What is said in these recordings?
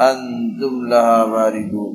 अंतुम लहा वारिदून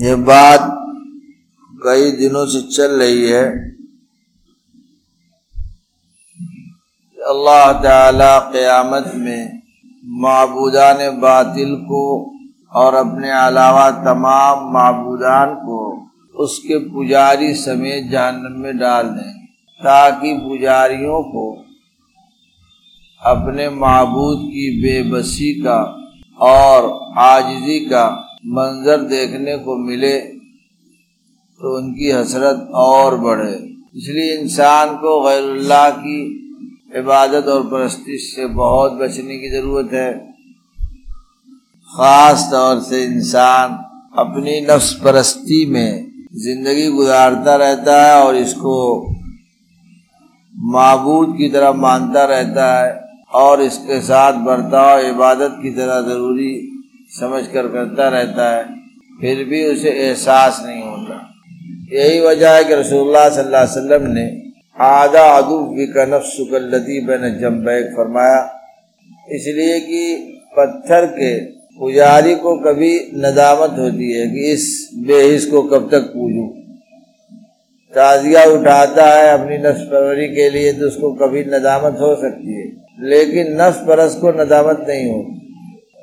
ये बात कई दिनों से चल रही है अल्लाह ताला क़यामत में मबूदान बातिल को और अपने अलावा तमाम मबूदान को उसके पुजारी समेत जहन्नम में डाल दें, ताकि पुजारियों को अपने महबूद की बेबसी का और आजजी का मंजर देखने को मिले तो उनकी हसरत और बढ़े। इसलिए इंसान को गैरुल्लाह की इबादत और परस्तिश से बहुत बचने की ज़रूरत है। ख़ास तौर से इंसान अपनी नफ्स परस्ती में ज़िंदगी गुजारता रहता है और इसको मबूद की तरह मानता रहता है और इसके साथ बर्ताव, इबादत की तरह ज़रूरी समझ कर करता रहता है, फिर भी उसे एहसास नहीं होता। यही वजह है कि रसूलुल्लाह सल्लल्लाहु अलैहि वसल्लम ने आधा अदूब भी कनफ सुकल्लती बन जम्बैक फरमाया, इसलिए कि पत्थर के पुजारी को कभी नदामत होती है कि इस बेहिस को कब तक पूजू। ताजिया उठाता है अपनी नफ्स परवरी के लिए तो उसको कभी नदामत हो सकती है। लेकिन नफ्स परस को नदामत नहीं होती।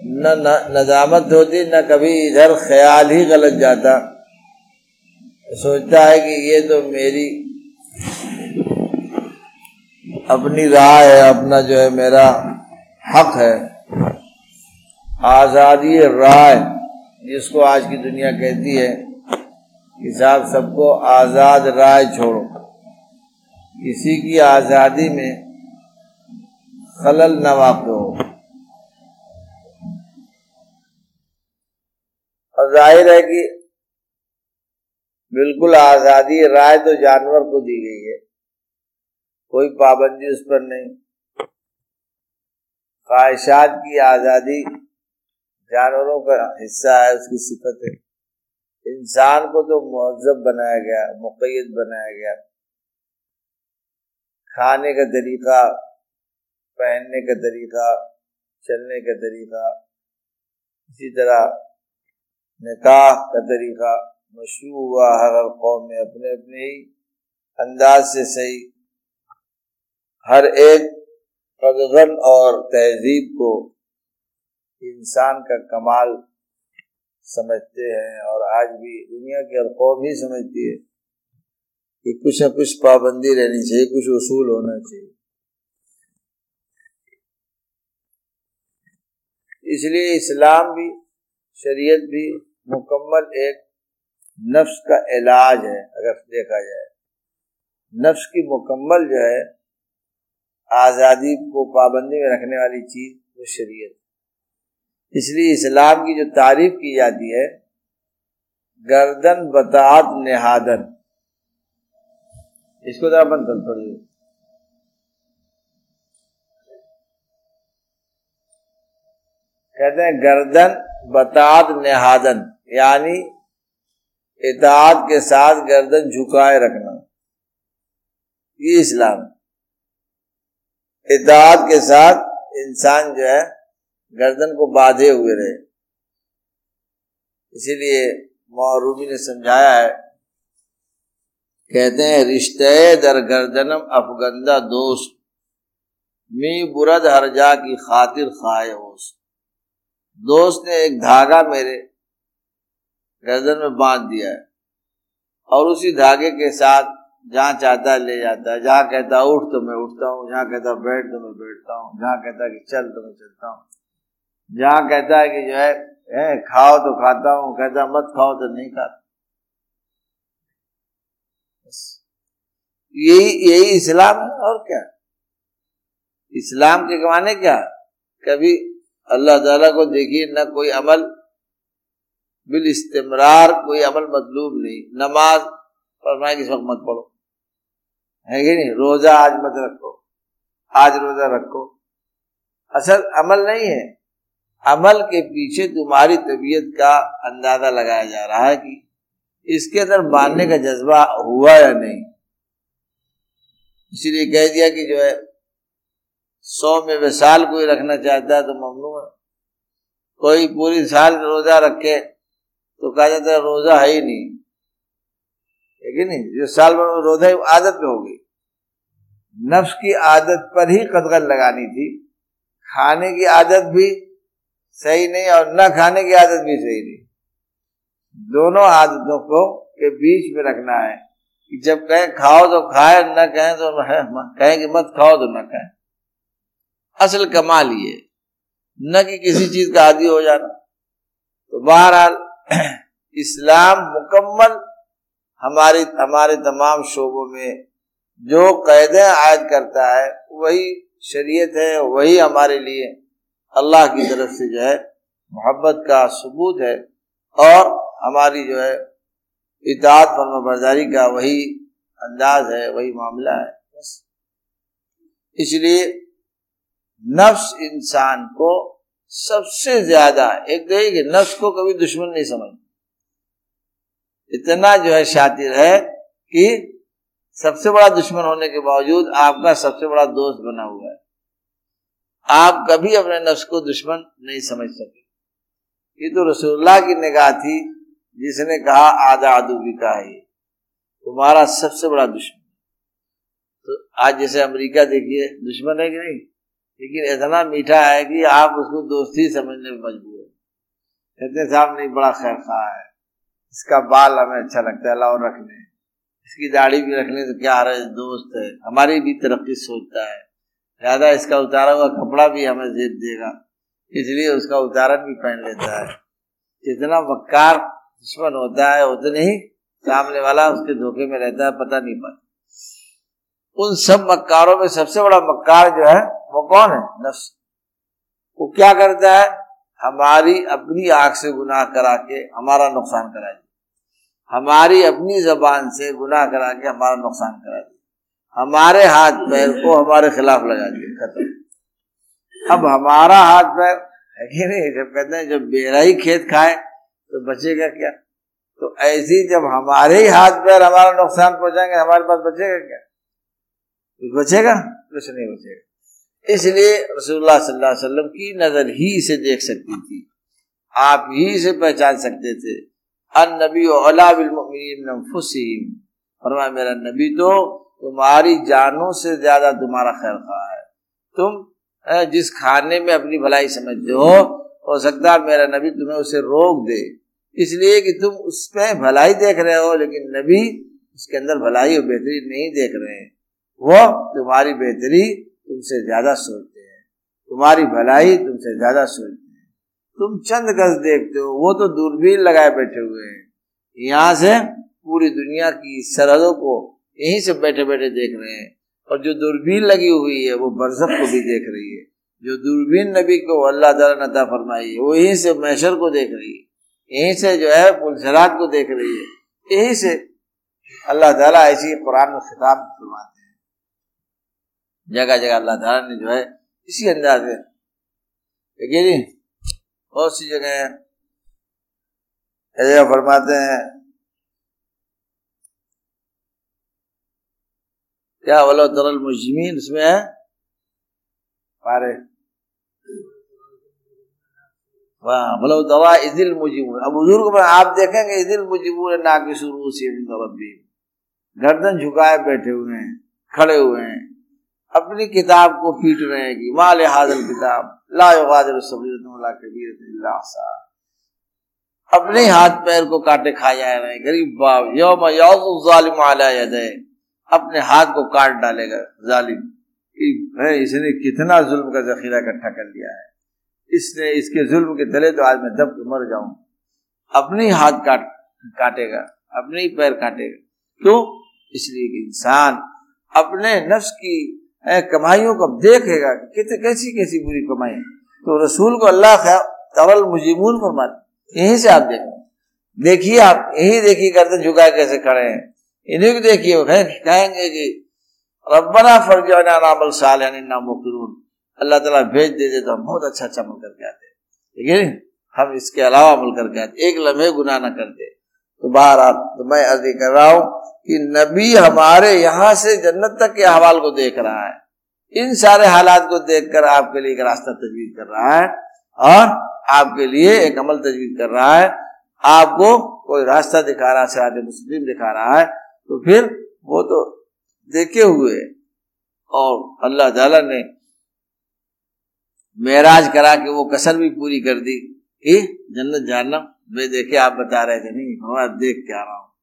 न, न नदामत होती न कभी इधर ख्याल ही गलत जाता। सोचता है कि ये तो मेरी अपनी राय है अपना जो है मेरा हक है। आज़ादी राय, जिसको आज की दुनिया कहती है, कि साहब सबको आज़ाद राय छोड़ो। किसी की आज़ादी में खलल न वाक़ हो और ज़ाहिर है कि बिल्कुल आज़ादी राय तो जानवर को दी गई है। कोई पाबंदी उस पर नहीं। ख्वाहिशात की आज़ादी जानवरों का हिस्सा है, उसकी सिफत। है इंसान को तो महजब बनाया गया मुकैद बनाया गया। खाने का तरीका, पहनने का तरीका, चलने का तरीका, इसी तरह निकाह का तरीका, मशरू हुआ हर हर कौम में अपने अपने ही अंदाज से सही। हर एक और तहजीब को इंसान का कमाल समझते हैं और आज भी दुनिया की हर कौम ही समझती है कि कुछ न कुछ पाबंदी रहनी चाहिए, कुछ उसूल होना चाहिए। इसलिए इस्लाम भी, शरीयत भी मुकम्मल एक नफ्स का इलाज है, अगर देखा जाए। नफ्स की मुकम्मल जो है, आज़ादी को पाबंदी में रखने वाली चीज़ वो शरीयत इसलिए इस्लाम की जो तारीफ़ की जाती है, गर्दन बतात नेहादन। इसको जरा बंद कर थोड़ी कहते हैं गर्दन बतात नेहादन, यानी इताद के साथ गर्दन झुकाए रखना। ये इस्लाम। इताद के साथ इंसान जो है गर्दन को बांधे हुए रहे। इसीलिए मोरूबी ने समझाया है, कहते हैं, रिश्ते दर गर्दनम अफगंदा दोस्त, मी बुरद हरजा की खातिर खाए होश। दोस्त ने एक धागा मेरे गर्दन में बाँध दिया है और उसी धागे के साथ जहाँ चाहता है ले जाता है। जहाँ कहता उठ तो मैं उठता हूँ, जहाँ कहता बैठ तो मैं बैठता हूँ, जहाँ कहता कि चल तो मैं चलता हूँ। जहाँ कहता है कि जो है, है खाओ तो खाता हूँ कहता मत खाओ तो नहीं खाता. यही यही इस्लाम है और क्या? इस्लाम के कमाने क्या? कभी अल्लाह ताला को देखिए न कोई अमल बिल इस्तेमरार कोई अमल मतलूब नहीं। नमाज़ फरमाए किस वक्त मत पढ़ो। है कि नहीं? रोजा आज मत रखो। आज रोजा रखो। असल अमल नहीं है। अमल के पीछे तुम्हारी तबीयत का अंदाज़ा लगाया जा रहा है कि इसके अंदर मानने का जज्बा हुआ या नहीं। इसीलिए कह दिया कि जो है, सौ में विशाल कोई रखना चाहता है तो ममनू है। कोई पूरी साल रोजा रखे तो कहा जाता है रोजा है ही नहीं। है कि नहीं? जो साल भर रोजा है आदत में होगी नफ्स की आदत पर ही कदगन लगानी थी। खाने की आदत भी सही नहीं और न खाने की आदत भी सही नहीं। दोनों आदतों को के बीच में रखना है कि जब कहें खाओ तो खाए, न कहें तो कहें कि मत खाओ तो न कहें असल कमाल ये, न कि किसी चीज़ का आदि हो जाना। तो बहरहाल, इस्लाम मुकम्मल हमारी, हमारे तमाम शोबों में जो कैदे आयद करता है, वही शरीयत है, वही हमारे लिए। अल्लाह की तरफ़ से जो है मोहब्बत का सबूत है और हमारी जो है इतात फर्मबरदारी का वही अंदाज है, वही मामला है। बस। इसलिए नफ्स इंसान को सबसे ज़्यादा, एक तो नफ्स को कभी दुश्मन नहीं समझ इतना जो है शातिर है कि सबसे बड़ा दुश्मन होने के बावजूद आपका सबसे बड़ा दोस्त बना हुआ है। आप कभी अपने नफ्स को दुश्मन नहीं समझ सके। ये तो रसुल्ला की निगाह थी, जिसने कहा आधा आदू बिका है। तुम्हारा सबसे बड़ा दुश्मन तो आज जैसे अमेरिका देखिए, दुश्मन है कि नहीं? लेकिन इतना मीठा है कि आप उसको दोस्ती समझने में मजबूर है। कहते साहब, नहीं, बड़ा खैर खा है। इसका बाल हमें अच्छा लगता है, लाओ रखने। इसकी दाढ़ी भी रखने तो क्या रहे दोस्त है। हमारी भी तरक्की सोचता है। ज़्यादा इसका उतारा हुआ कपड़ा भी हमें जेब देगा। इसलिए उसका उतारण भी पहन लेता है। जितना मक्कार दुश्मन होता है, उतने ही सामने वाला उसके धोखे में रहता है, पता नहीं पता उन सब मक्कारों में सबसे बड़ा मक्कार जो है, वो कौन है? नफ्स। वो क्या करता है? हमारी अपनी आँख से गुनाह करा के हमारा नुकसान करा दे। हमारी अपनी जबान से गुनाह करा के हमारा नुकसान करा दे। हमारे हाथ पैर को हमारे खिलाफ लगा दिए खत्म। अब हमारा हाथ पैर है कि नहीं जब कहते हैं, जब बेरा ही खेत खाए तो बचेगा क्या? तो ऐसी जब हमारे ही हाथ पैर हमारा नुकसान पहुंचाएँगे, हमारे पास बचेगा क्या? कुछ बचेगा? कुछ नहीं बचेगा। इसलिए रसूलुल्लाह सल्लल्लाहु अलैहि वसल्लम की नज़र ही से देख सकती थी। आप ही से पहचान सकते थे। अन नबी फुसीम फरमाया, मेरा नबी तो तुम्हारी जानों से ज़्यादा तुम्हारा खैर खा है। तुम जिस खाने में अपनी भलाई समझते हो हो सकता है मेरा नबी तुम्हें उसे रोक दे। इसलिए कि तुम उसमें भलाई देख रहे हो, लेकिन नबी उसके अंदर भलाई और बेहतरी नहीं देख रहे हैं। वो तुम्हारी बेहतरी तुमसे ज़्यादा सोचते हैं। तुम्हारी भलाई तुमसे ज़्यादा सोचते हैं। तुम चंद गज देखते हो, वो तो दूरबीन लगाए बैठे हुए हैं। यहाँ से पूरी दुनिया की सरहदों को यहीं से बैठे बैठे देख रहे हैं। और जो दूरबीन लगी हुई है, वो बरसत को भी देख रही है। जो दूरबीन नबी को अल्लाह ताला नता फरमाई है, वो यहीं से मैशर को देख रही है। यहीं से जो है पुलसरात को देख रही है। यहीं से अल्लाह ताला ऐसी कुरान में खिताब फरमाते हैं। जगह जगह अल्लाह ताला ने जो है, इसी अंदाज में। देखिए जी, बहुत सी जगह फरमाते हैं क्या बोलो दरल मुजमीन उसमें है? पारे। बोलो, दवा इदिल मुजिबूर अब बुज़ुर्ग में आप देखेंगे इदिल मुजिबूर ना की शुरू से गर्दन झुकाए बैठे हुए हैं, खड़े हुए हैं। अपनी किताब को पीट रहे हैं कि, माल हाजल किताब लादिर अपने हाथ पैर को काटे खा जा रहे हैं, गरीब बाप, योम यौम अपने हाथ को काट डालेगा, जालिम। इसने कितना जुल्म का जखीरा इकट्ठा कर लिया है। इसने इसके जुल्म के तले तो आज मैं दब के मर जाऊँ। अपने हाथ काट, काटेगा, अपने ही पैर काटेगा। क्यों? इसलिए कि इंसान अपने नफ्स की कमाइयों को देखेगा कितने, कैसी कैसी बुरी कमाई तो रसूल को अल्लाह तरल मुजीमून फरमाते यहीं से आप देखें। देखिए आप, यही देखिए करते झुकाए कैसे खड़े हैं। इन्हीं को देखिए वो कहेंगे कि रब्बना फरजाना नामल साल मुकरून अल्लाह ताला भेज दे दे तो हम बहुत अच्छा अच्छा अमल करके आते ठीक है हम इसके अलावा अमल करके आते एक लम्हे गुनाह न करते तो बाहर आप तो मैं अर्जी कर रहा हूँ कि नबी हमारे यहाँ से जन्नत तक के हवाल को देख रहा है इन सारे हालात को देखकर आपके लिए एक रास्ता तजवीज कर रहा है और आपके लिए एक अमल तजवीज कर रहा है आपको कोई रास्ता दिखा रहा है सरात मुस्लिम दिखा रहा है तो फिर वो तो देखे हुए और अल्लाह ताला ने मेराज करा के वो कसर भी पूरी कर दी कि जन्नत जानना वे देखे, आप बता रहे थे, नहीं, मैं देख के आ रहा हूँ।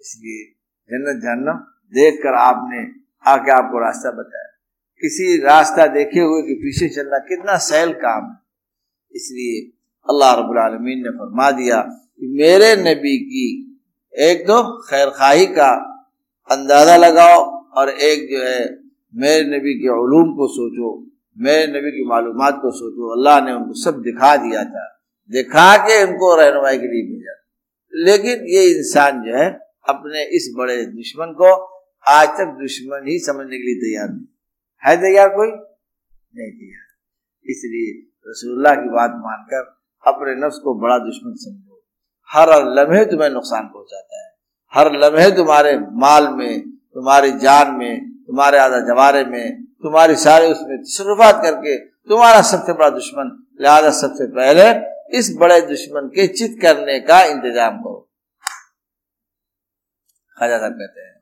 इसलिए जन्नत जहन्नम देख कर आपने आके आपको रास्ता बताया। किसी रास्ता देखे हुए के पीछे चलना कितना सहल काम है। इसलिए अल्लाह रबालमीन ने फरमा दिया कि मेरे नबी की एक तो खैर खाही का अंदाज़ा लगाओ और एक जो है, मेरे नबी के ूम को सोचो, मेरे नबी की मालूम को सोचो, अल्लाह ने उनको सब दिखा दिया था। दिखा के उनको रहनुमाई के लिए भेजा। लेकिन ये इंसान जो है, अपने इस बड़े दुश्मन को आज तक दुश्मन ही समझने के लिए तैयार नहीं। है तैयार कोई? नहीं तैयार। इसलिए रसूलुल्लाह की बात मानकर अपने नफ्स को बड़ा दुश्मन समझो। हर लम्हे तुम्हें नुकसान पहुंचाता है। हर लम्हे तुम्हारे माल में, तुम्हारी जान में, तुम्हारे आधा जवारे में, तुम्हारी सारे उसमें तसरुफात करके तुम्हारा सबसे बड़ा दुश्मन, लिहाजा सबसे पहले इस बड़े दुश्मन के चित करने का इंतज़ाम करो। खाजा साहब कहते हैं,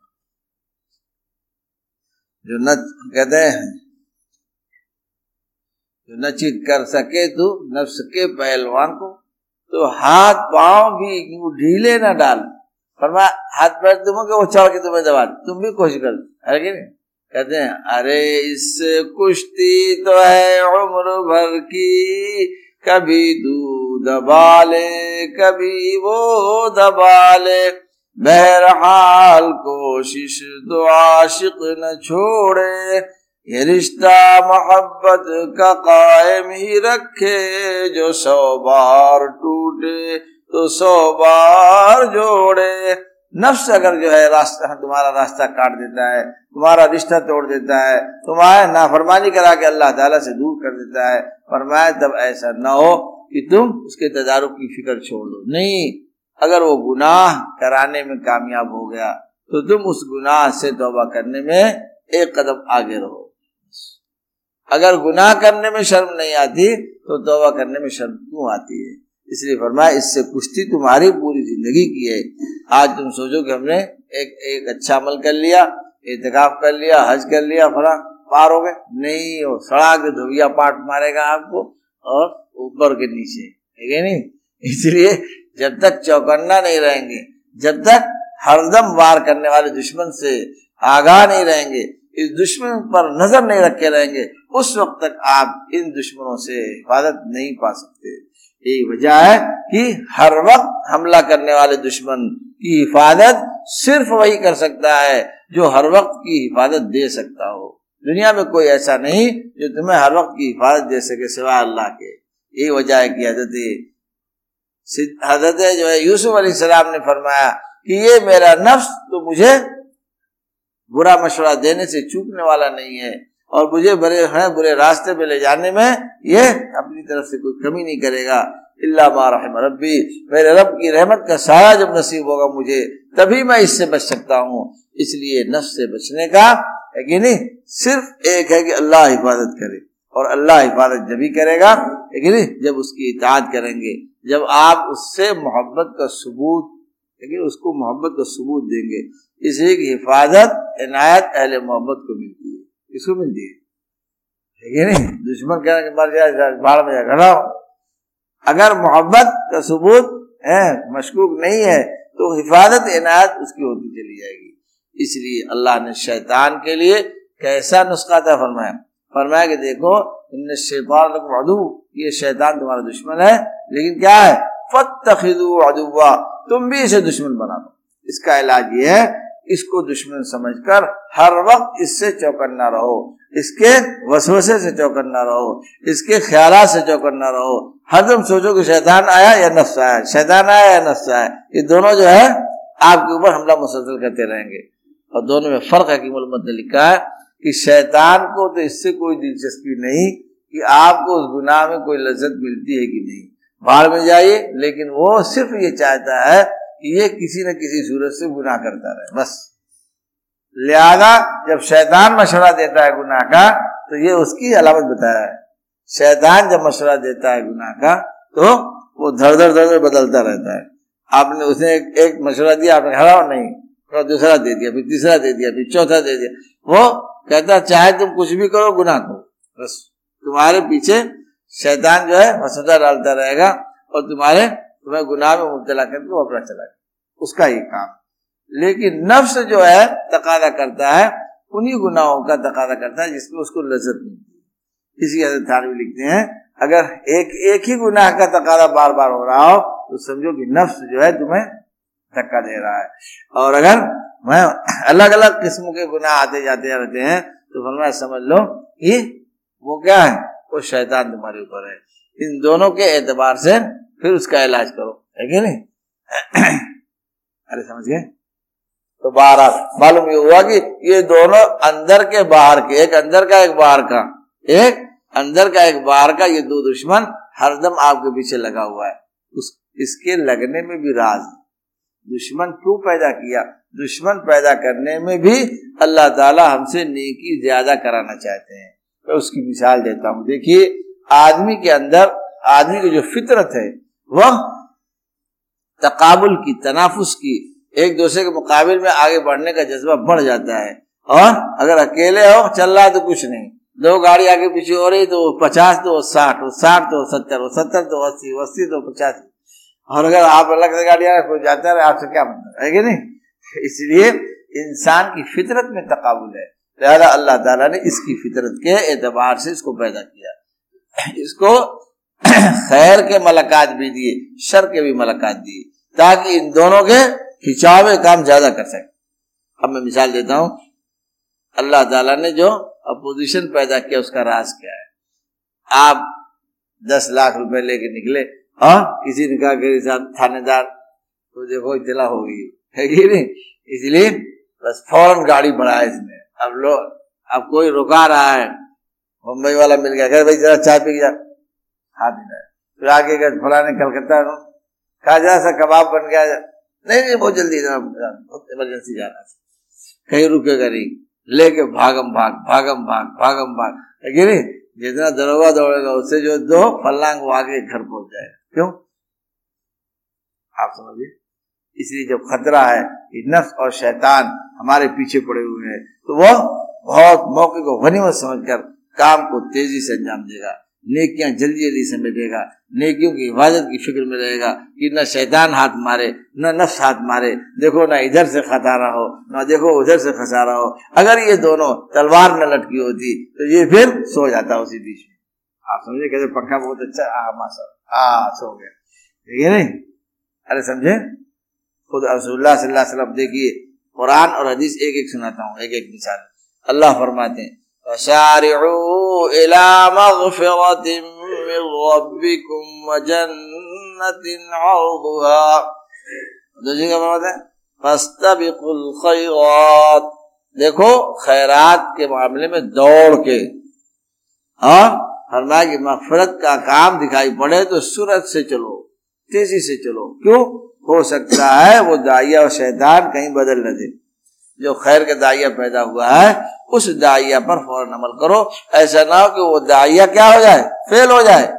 जो न कहते हैं, जो न चित कर सके तू नफ्स के पहलवान को तो हाथ पाँव भी ढीले ना डाल। फरमा, हाथ पैर तुम के वो चढ़ के तुम्हें दबा तुम भी कोशिश कर है कि नहीं? कहते हैं, अरे, इस कुश्ती तो है उम्र भर की। कभी तू दबा ले, कभी वो दबा ले। बहरहाल कोशिश तो आशिक न छोड़े। ये रिश्ता मोहब्बत का कायम ही रखे, जो सौ बार टूटे तो सौ बार जोड़े। नफ्स अगर जो है रास्ता, तुम्हारा रास्ता काट देता है, तुम्हारा रिश्ता तोड़ देता है, तुम्हारे नाफरमानी करा के अल्लाह ताला से दूर कर देता है फरमाया तब ऐसा न हो कि तुम उसके तदारुक की फ़िक्र छोड़ दो। नहीं, अगर वो गुनाह कराने में कामयाब हो गया तो तुम उस गुनाह से तौबा करने में एक कदम आगे रहो। अगर गुनाह करने में शर्म नहीं आती तो तौबा करने में शर्म क्यों आती है? इसलिए फरमाया, इससे कुश्ती तुम्हारी पूरी ज़िंदगी की है। आज तुम सोचो कि हमने एक एक अच्छा अमल कर लिया एहतिकाफ कर लिया, हज कर लिया, फला, पार हो गए। नहीं, वो सड़क धोबिया पाट मारेगा आपको और ऊपर के नीचे। ठीक है नहीं? इसलिए जब तक चौकन्ना नहीं रहेंगे, जब तक हरदम वार करने वाले दुश्मन से आगाह नहीं रहेंगे इस दुश्मन पर नज़र नहीं रखे रहेंगे, उस वक्त तक आप इन दुश्मनों से हिफाजत नहीं पा सकते। यही वजह है कि हर वक्त हमला करने वाले दुश्मन की हिफाजत सिर्फ़ वही कर सकता है जो हर वक्त की हिफाजत दे सकता हो। दुनिया में कोई ऐसा नहीं जो तुम्हें हर वक्त की हिफाजत दे सके सिवाय अल्लाह के। यही वजह है कि हज़रत हज़रत जो है, यूसुफ अली सलाम ने फरमाया कि ये मेरा नफ्स तो मुझे बुरा मशवरा देने से चूकने वाला नहीं है और मुझे बड़े हैं, बुरे रास्ते पे ले जाने में ये अपनी तरफ़ से कोई कमी नहीं करेगा। इल्ला रहम रब्बी, मेरे रब की रहमत का साया जब नसीब होगा मुझे, तभी मैं इससे बच सकता हूँ। इसलिए नफ्स से बचने का है कि नहीं, सिर्फ़ एक है कि अल्लाह हिफाजत करे और अल्लाह हिफाजत जब ही करेगा, है कि नहीं, जब उसकी इतात करेंगे, जब आप उससे मोहब्बत का सबूत लेकिन उसको मोहब्बत का सबूत देंगे। इसलिए की हिफाजत, इनायत, अहले मोहब्बत को मिलती है। किसको मिलती है? ठीक है नहीं? दुश्मन कहना मर जाए भाड़ में जाए खड़ा अगर मोहब्बत का सबूत है, मशकूक नहीं है तो हिफाजत, इनायत उसकी होती चली जाएगी। इसलिए अल्लाह ने शैतान के लिए कैसा नुस्खा था फरमाया? फरमाया कि देखो इन शैतान मधु ये शैतान तुम्हारा दुश्मन है, लेकिन क्या है? फतखिदु अदुआ तुम भी इसे दुश्मन बना दो। इसका इलाज ये है, इसको दुश्मन समझकर हर वक्त इससे चौकन्ना रहो। इसके वसवसे से चौकन्ना रहो। इसके ख्याल से चौकन्ना रहो। हरदम सोचो कि शैतान आया या नफ्स आया। शैतान आया या नफ्स आया। ये दोनों जो है, आपके ऊपर हमला मुसलसल करते रहेंगे। और दोनों में फ़र्क है कि मुलमत ने लिखा है कि शैतान को तो इससे कोई दिलचस्पी नहीं कि आपको उस गुनाह में कोई लज्जत मिलती है कि नहीं। बाहर में जाइए लेकिन वो सिर्फ़ ये चाहता है कि ये किसी न किसी सूरत से गुनाह करता रहे बस। लिहाजा जब शैतान मशवरा देता है गुनाह का तो ये उसकी अलामत बताया है। शैतान जब मशवरा देता है गुनाह का तो वो धड़ धड़ बदलता रहता है। आपने उसने एक, एक मशवरा दिया आपने खड़ा नहीं थोड़ा दूसरा दे दिया फिर तीसरा दे दिया फिर चौथा दे दिया। वो कहता चाहे तुम कुछ भी करो गुनाह करो बस। तुम्हारे पीछे शैतान जो है, मसौदा डालता रहेगा और तुम्हारे तुम्हें गुनाह में मुबतला करके वो अपना चला उसका ये काम। लेकिन नफ्स जो है, तकादा करता है, उन्हीं गुनाहों का तकादा करता है जिसमें उसको लजत मिलती है इसी हज़रत थानवी लिखते हैं, अगर एक एक ही गुनाह का तकादा बार बार हो रहा हो तो समझो कि नफ्स जो है तुम्हें धक्का दे रहा है। और अगर मैं अलग अलग किस्म के गुनाह आते जाते रहते हैं तो फरमाया समझ लो कि वो क्या है? वो शैतान तुम्हारे ऊपर है। इन दोनों के एतबार से फिर उसका इलाज करो। है कि नहीं? अरे समझ गए? तो बाहर मालूम ये हुआ कि ये दोनों अंदर के बाहर के, एक अंदर का, एक बाहर का। एक अंदर का, एक बाहर का, ये दो दुश्मन हरदम आपके पीछे लगा हुआ है। उस, इसके लगने में भी राज। दुश्मन क्यों पैदा किया? दुश्मन पैदा करने में भी अल्लाह ताला हमसे नेकी ज़्यादा कराना चाहते हैं। मैं उसकी मिसाल देता हूँ। देखिए, आदमी के अंदर, आदमी की जो फितरत है, वह तकाबुल की, तनाफुस की, एक दूसरे के मुकाबले में आगे बढ़ने का जज्बा बढ़ जाता है। और अगर अकेले हो, चल रहा है तो कुछ नहीं। दो गाड़ी आगे पीछे हो रही तो पचास तो साठ साठ तो सत्तर सत्तर तो अस्सी अस्सी तो पचास। और अगर आप अलग से गाड़ी कोई जाता है, आपसे क्या मतलब है कि नहीं? इसलिए इंसान की फितरत में तकाबुल है। लिहाजा अल्लाह ताला ने इसकी फितरत के एतबार से इसको पैदा किया। इसको खैर के मलाकात भी दिए, शर के भी मलाकात दिए, ताकि इन दोनों के खिंचावे काम ज़्यादा कर सके। अब मैं मिसाल देता हूँ, अल्लाह ताला ने जो अपोजिशन पैदा किया, उसका राज क्या है? आप दस लाख रुपए लेके निकले हाँ किसी ने कहा कि थानेदार तो देखो इतला हो गई है कि नहीं? इसलिए बस फ़ौरन गाड़ी बढ़ाया इसने। अब लो, अब कोई रुका रहा है, मुंबई वाला मिल गया भाई, जरा चाय पी हाथ मिला फिर आगे गए फलाने कलकत्ता कहा, जा सा कबाब बन गया नहीं नहीं, बहुत जल्दी जाना बहुत इमरजेंसी जा रहा कहीं रुकेगा नहीं। लेके भागम भाग भागम भाग भागम भाग। लेकिन जितना दरोगा दौड़ेगा, उससे जो दो फलांग आगे घर पहुँच जाएगा। क्यों? आप समझिए। इसलिए जब खतरा है कि नफ्स और शैतान हमारे पीछे पड़े हुए हैं तो वह बहुत मौके को गनीमत समझकर काम को तेज़ी से अंजाम देगा। नेकियाँ जल्दी जल्दी समेटेगा। नेकियों की हिफाजत की फ़िक्र में रहेगा कि न शैतान हाथ मारे, न नफ्स हाथ मारे। देखो, ना इधर से खसारा हो, न देखो, उधर से खसारा हो। अगर ये दोनों तलवार न लटकी होती तो ये फिर सो जाता उसी बीच में। आप समझे कहते पंखा बहुत अच्छा आ मासा आ, सो गया। ठीक है नहीं? अरे समझे? खुद रसुल्ला सल्लल्लाहु देखिए कुरान और हदीस एक एक सुनाता हूँ, एक एक मिसाल। अल्लाह फरमाते हैं देखो, खैरात के मामले में दौड़ के और फरमाया की मफरत का काम दिखाई पड़े तो सूरत से चलो। तेज़ी से चलो। क्यों? हो सकता है वो दाइया और शैतान कहीं बदल न दे। जो खैर का दाइया पैदा हुआ है, उस दाइया पर फ़ौरन अमल करो। ऐसा ना हो कि वो दाइया क्या हो जाए? फेल हो जाए।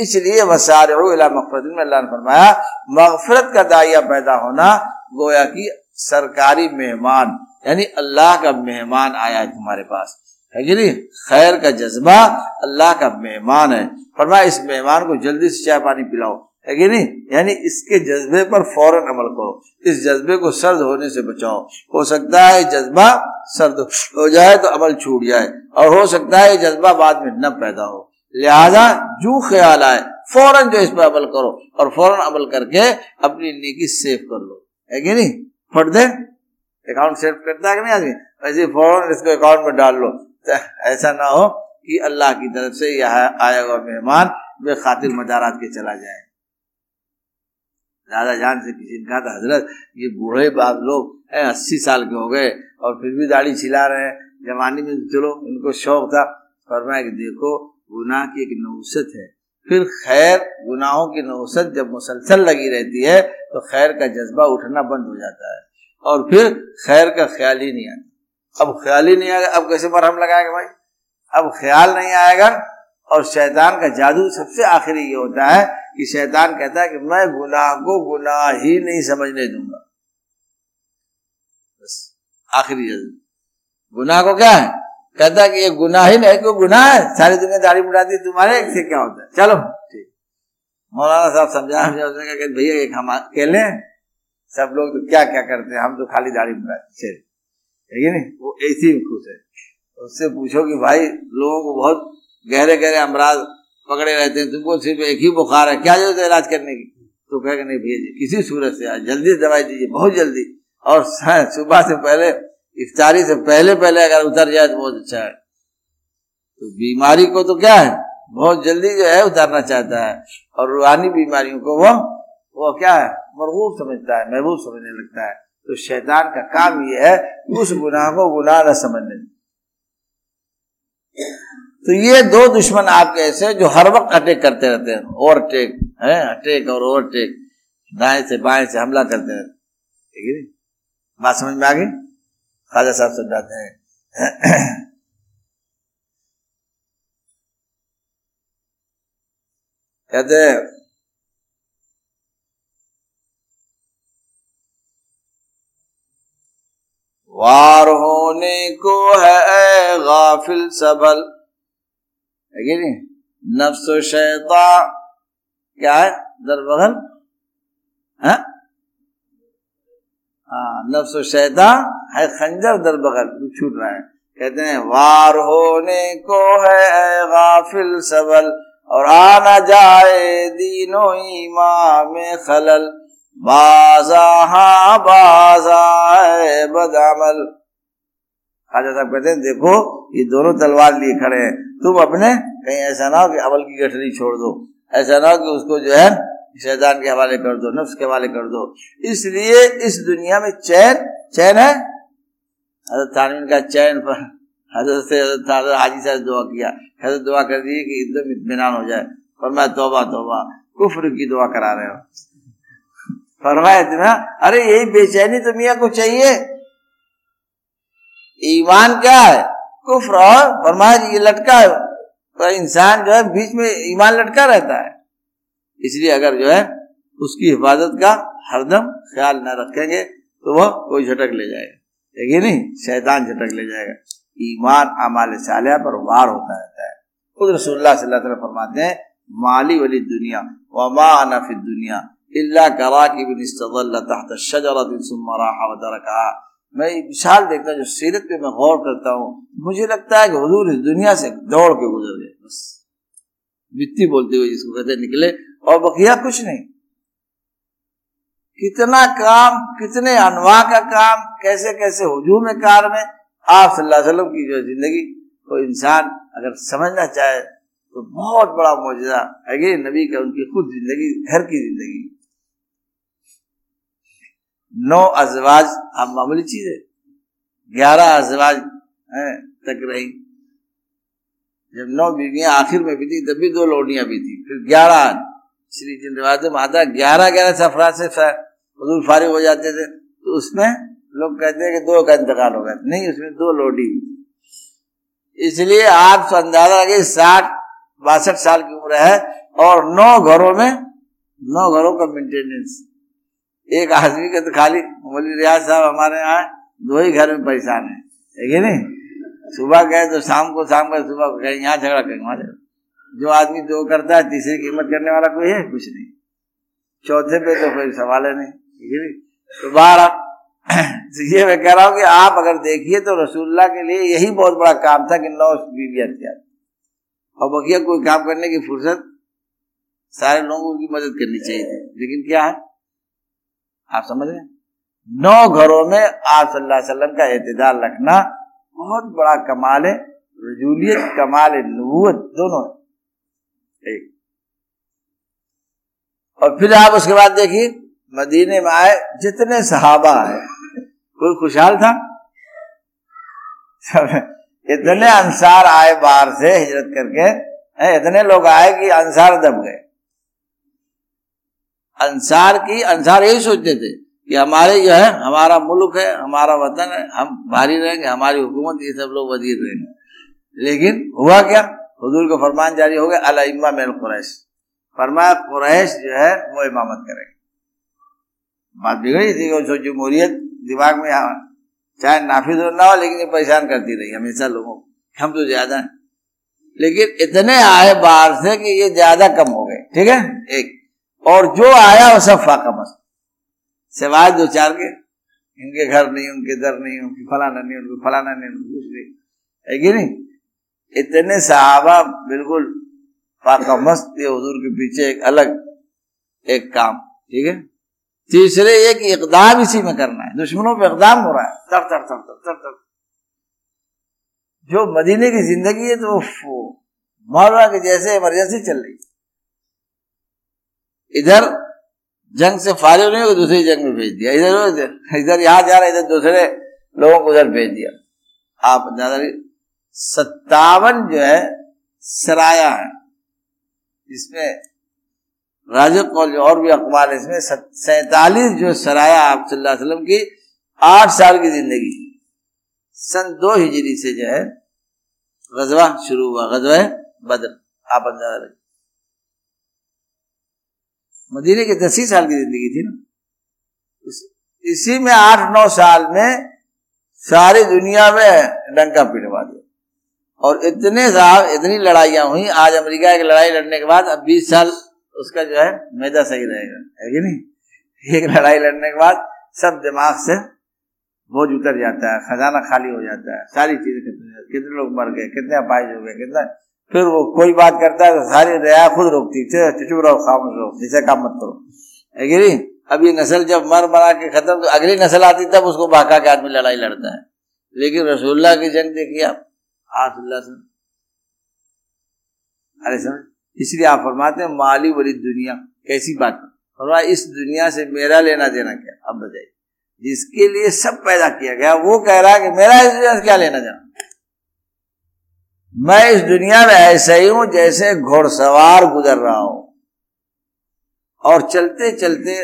इसलिए वसार मफरत में अल्लाह ने फरमाया, मगफरत का दाइया पैदा होना गोया की सरकारी मेहमान, यानी अल्लाह का मेहमान आया है तुम्हारे पास। है कि नहीं? खैर का जज्बा अल्लाह का मेहमान है। फरमाया, इस मेहमान को जल्दी से चाय पानी पिलाओ। है कि नहीं? यानी इसके जज्बे पर फ़ौरन अमल करो। इस जज्बे को सर्द होने से बचाओ। हो सकता है जज्बा सर्द हो जाए तो अमल छूट जाए, और हो सकता है जज्बा बाद में न पैदा हो। लिहाजा जो ख्याल आए, फ़ौरन जो इस पर अमल करो, और फ़ौरन अमल करके अपनी नीकी सेव कर लो। है कि नहीं? फट दे। अकाउंट सेव करता है कि नहीं आदमी? वैसे फ़ौरन इसको अकाउंट में डाल लो। तो ऐसा ना हो कि अल्लाह की तरफ़ से यह आया हुआ मेहमान वे खातिर मजारात के चला जाए। दादा जान से किसी ने कहा था हज़रत, ये बूढ़े बाप लोग हैं, अस्सी साल के हो गए और फिर भी दाढ़ी छिला रहे हैं। जवानी में तो चलो, इनको शौक था। फरमाया कि देखो, गुनाह की एक नौसत है। फिर खैर, गुनाहों की नौसत जब मुसलसल लगी रहती है तो खैर का जज्बा उठना बंद हो जाता है। और फिर खैर का ख्याल ही नहीं आता। अब ख्याल ही नहीं आएगा, अब कैसे मरहम लगाएगा भाई? अब ख्याल नहीं आएगा और शैतान का जादू सबसे आखिरी ये होता है कि शैतान कहता है कि मैं गुनाह को गुनाह ही नहीं समझने दूँगा। बस आखिरी जादू गुनाह को क्या है? कहता है कि ये गुनाह ही नहीं, क्यों गुनाह है? सारी दुनिया दाढ़ी मुड़ाती तुम्हारे एक से क्या होता है? चलो, ठीक। मौलाना साहब समझा उसने भैया, एक हम अकेले सब लोग तो क्या क्या करते हैं? हम तो खाली दाढ़ी मुड़ाते नहीं? वो ऐसे खुश है। उससे पूछो कि भाई, लोगों को बहुत गहरे गहरे अमराज पकड़े रहते हैं, तुमको सिर्फ़ एक ही बुखार है, क्या ज़रूरत है इलाज करने की? तो कहेगा, नहीं भैया जी, किसी सूरत से आज जल्दी दवाई दीजिए, बहुत जल्दी। और सुबह से पहले, इफ्तारी से पहले पहले अगर उतर जाए तो बहुत अच्छा है। तो बीमारी को तो क्या है? बहुत जल्दी जो है उतारना चाहता है। और रूहानी बीमारियों को वो वो क्या है? मरगूब समझता है, महबूब समझने लगता है। तो शैतान का काम ये है, उस गुनाह को गुनाह न समझने। तो ये दो दुश्मन आपके ऐसे जो हर वक्त अटैक करते रहते हैं। ओवरटेक, है? अटैक और ओवरटेक। दाएँ से बाएँ से हमला करते रहते ठीक है? बात समझ में आ गई? खाजा साहब समझाते हैं। कहते वार होने को है गाफिल सबल। है नफ्स शैता क्या है? दर बगल हाँ? नफ्स शैता है खंजर दर बगल छूट रहा है। कहते हैं, वार होने को है गाफिल सबल, और आना जाए दीनो ईमा में खलल। बाजा हाँ बाजा बदामल खाजा साहब कहते हैं, देखो, ये दोनों तलवार लिए खड़े हैं। तुम अपने कहीं ऐसा ना हो कि अमल की गठरी छोड़ दो। ऐसा ना हो कि उसको जो है शैतान के हवाले कर दो, नफ्स के हवाले कर दो। इसलिए इस दुनिया में चैन चैन है? हज़रत का चैन पर हज़रत से हज़रत हाजी साहब दुआ किया। हज़रत दुआ कर दी कि एकदम इतमान हो जाए। फरमाया, तोबा तोबा। कुफर की दुआ करा रहे हो। फरमाया अरे यही बेचैनी तो मियाँ को चाहिए। ईमान क्या है? कुफ्र और फरमाया ये लटका है। पर इंसान जो है, बीच में ईमान लटका रहता है। इसलिए अगर जो है, उसकी हिफाजत का हरदम ख्याल न रखेंगे तो वह कोई झटक ले जाएगा। देखिए नहीं? शैतान झटक ले जाएगा। ईमान अमाल सालिया पर वार होता रहता है। खुद रसुल्ला फरमाते हैं, माली वली दुनिया वमा नफी दुनिया, इल्ला करा की बिन तहत शजरत व तरका मैं विशाल देखता जो सीरत पे मैं गौर करता हूँ, मुझे लगता है कि हजूर इस दुनिया से दौड़ के गुजर गए, बस। मिट्टी बोलते हुए जिसको कहते निकले, और बकिया कुछ नहीं। कितना काम, कितने अनवा का काम, कैसे कैसे हजूम कार में, आप वसल्लम की जो ज़िंदगी को इंसान अगर समझना चाहे तो बहुत बड़ा मौजूदा है नबी का उनकी खुद ज़िंदगी, घर की ज़िंदगी। नौ अजवाज हम मामूली चीज़ है। ग्यारह अजवाज तक रही। जब नौ बीवियाँ आखिर में भी थी तब भी दो लोडियाँ भी थी फिर ग्यारह, श्री जिन रिवायत में आता ग्यारह ग्यारह सफरा से हजूर फारिग हो जाते थे। तो उसमें लोग कहते हैं कि दो का इंतकाल हो गया नहीं, उसमें दो लोडी इसलिए आप अंदाज़ा लगे साठ, बासठ साल की उम्र है और नौ घरों में, नौ घरों का मेंटेनेंस। एक आदमी का तो खाली मौलवी रियाज साहब, हमारे यहाँ दो ही घर में परेशान है। ठीक है नहीं? सुबह गए तो शाम को, शाम का सुबह कहीं यहाँ झगड़ा कहीं वहाँ झगड़ा। जो आदमी दो करता है, तीसरी कीमत करने वाला कोई है? कुछ नहीं। चौथे पे तो कोई सवाल है नहीं। ठीक है तो बारह। तो ये मैं कह रहा हूँ कि आप अगर देखिए तो रसूलुल्लाह के लिए यही बहुत बड़ा काम था कि नौ बीवियाँ तैयार और बकिया कोई काम करने की फुर्सत सारे लोगों की मदद करनी चाहिए। थी लेकिन क्या है? आप समझ रहे नौ घरों में आप वसल्लम का एतदाल रखना बहुत बड़ा कमाल है, रजूलियत, कमाल नबूत दोनों एक और फिर आप उसके बाद देखिए, मदीने में आए, जितने सहाबा आए, कोई खुशहाल था? इतने अंसार आए बाहर से हिजरत करके इतने लोग आए कि अंसार दब गए। अंसार की, अंसार यही सोचते थे कि हमारे जो है, हमारा मुल्क है, हमारा वतन है, हम भारी रहेंगे, हमारी हुकूमत, ये सब लोग वज़ीर रहेंगे। लेकिन हुआ क्या? हजूर का फरमान जारी हो गया अलाइमा मेल कुरैश। फरमाया, कुरैश जो है, वो इमामत करेंगे। बात बिगड़ी थी जो जमहूरियत दिमाग में चाहे नाफिज हो ना हो, लेकिन ये परेशान करती रही, हमेशा लोगों को। हम तो ज़्यादा हैं। लेकिन इतने आए बाहर से कि ये ज़्यादा कम हो गए। ठीक है? एक। और जो आया वो सब फाका मस्त। सिवाय दो चार के, इनके घर नहीं, उनके दर नहीं, उनकी फलाना नहीं, उनके फलाना नहीं, उनकी कुछ नहीं। है कि नहीं? इतने सहाबा बिल्कुल फाका मस्त ये हजूर के पीछे एक अलग एक काम, ठीक है? तीसरे एक इकदाम इसी में करना है। दुश्मनों पे इकदाम हो रहा है। तर तर तर तर तर तर जो मदीने की ज़िंदगी है तो मौलाना के जैसे इमरजेंसी चल रही इधर जंग से फारिग नहीं हो दूसरी जंग में भेज दिया। इधर इधर। यहाँ जा रहा, इधर दूसरे लोगों को उधर भेज दिया। आप ज़्यादा सत्तावन जो है, सराया है। इसमें राजक और जो और भी अखबार इसमें सैतालीस जो सराया आप वसल्लम की, आठ साल की ज़िंदगी। सन दो हिजरी से जो है, गजवा शुरू हुआ, गजवा बदर। आप अंदाज़ा मदीने की दस ही साल की ज़िंदगी थी ना। इसी में आठ, नौ साल में सारी दुनिया में डंका पिटवा दिया। और इतने साल, इतनी लड़ाइयाँ हुई, आज अमेरिका की लड़ाई लड़ने के बाद अब बीस साल उसका जो है, मैदा सही रहेगा। है कि नहीं? एक लड़ाई लड़ने के बाद सब दिमाग से बोझ उतर जाता है, खजाना खाली हो जाता है, सारी चीज़ें कितने लोग मर गए, कितने अपाइज हो गए, कितना फिर वो कोई बात करता है तो सारी दया खुद रोकती चुप रहो खामोश रहो जैसे काम मत करो। है अब ये नस्ल जब मर मरा के खत्म तो अगली नस्ल आती, तब उसको भागा के आदमी लड़ाई लड़ता है। लेकिन रसोल्ला की जंग देखिए आप। आसुल्ला अरे समझ इसलिए आप फरमाते हैं, माली बड़ी दुनिया, कैसी बात? फरमा इस दुनिया से मेरा लेना देना क्या? अब बताइए, जिसके लिए सब पैदा किया गया, वो कह रहा है कि मेरा इस दुनिया से क्या लेना देना? मैं इस दुनिया में ऐसे ही हूँ जैसे घोड़सवार गुजर रहा हूँ। और चलते चलते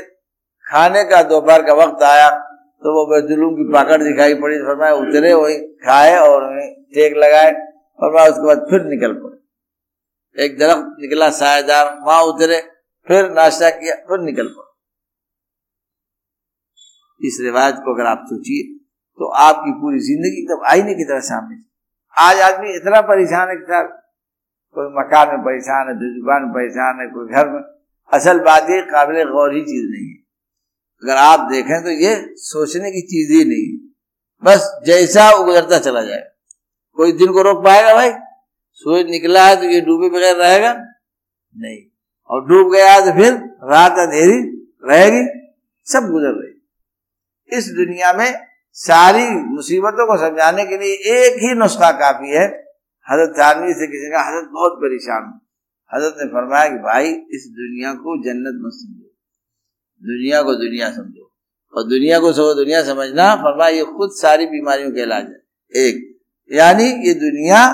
खाने का दोपहर का वक्त आया तो वो बैतुलूम की पाकड़ दिखाई पड़ी फरमाया उतरे वही, खाए और टेक लगाए फरमाया उसके बाद फिर निकल पड़े। एक दरख्त निकला सायदार, वहाँ उतरे, फिर नाश्ता किया, फिर निकल पड़े। इस रिवायत को अगर आप सोचिए तो आपकी पूरी ज़िंदगी तब आईने की तरह सामने आज आदमी इतना परेशान है कि सर कोई मकान में परेशान है, दुकान में परेशान है, कोई घर में, असल बात ये, काबिल गौर ही चीज़ नहीं है। अगर आप देखें तो ये सोचने की चीज़ ही नहीं है। बस जैसा गुजरता चला जाए कोई दिन को रोक पाएगा भाई? सूरज निकला है तो ये डूबे बगैर रहेगा? नहीं। और डूब गया तो फिर रात अंधेरी रहेगी, सब गुजर रही। इस दुनिया में सारी मुसीबतों को समझाने के लिए एक ही नुस्खा काफ़ी है। हज़रत थानवी से किसी का हज़रत बहुत परेशान। हज़रत ने फरमाया कि भाई, इस दुनिया को जन्नत मत समझो। दुनिया को दुनिया समझो। और दुनिया को सो दुनिया समझना, फरमाया, ये खुद सारी बीमारियों के इलाज है। एक, यानी ये दुनिया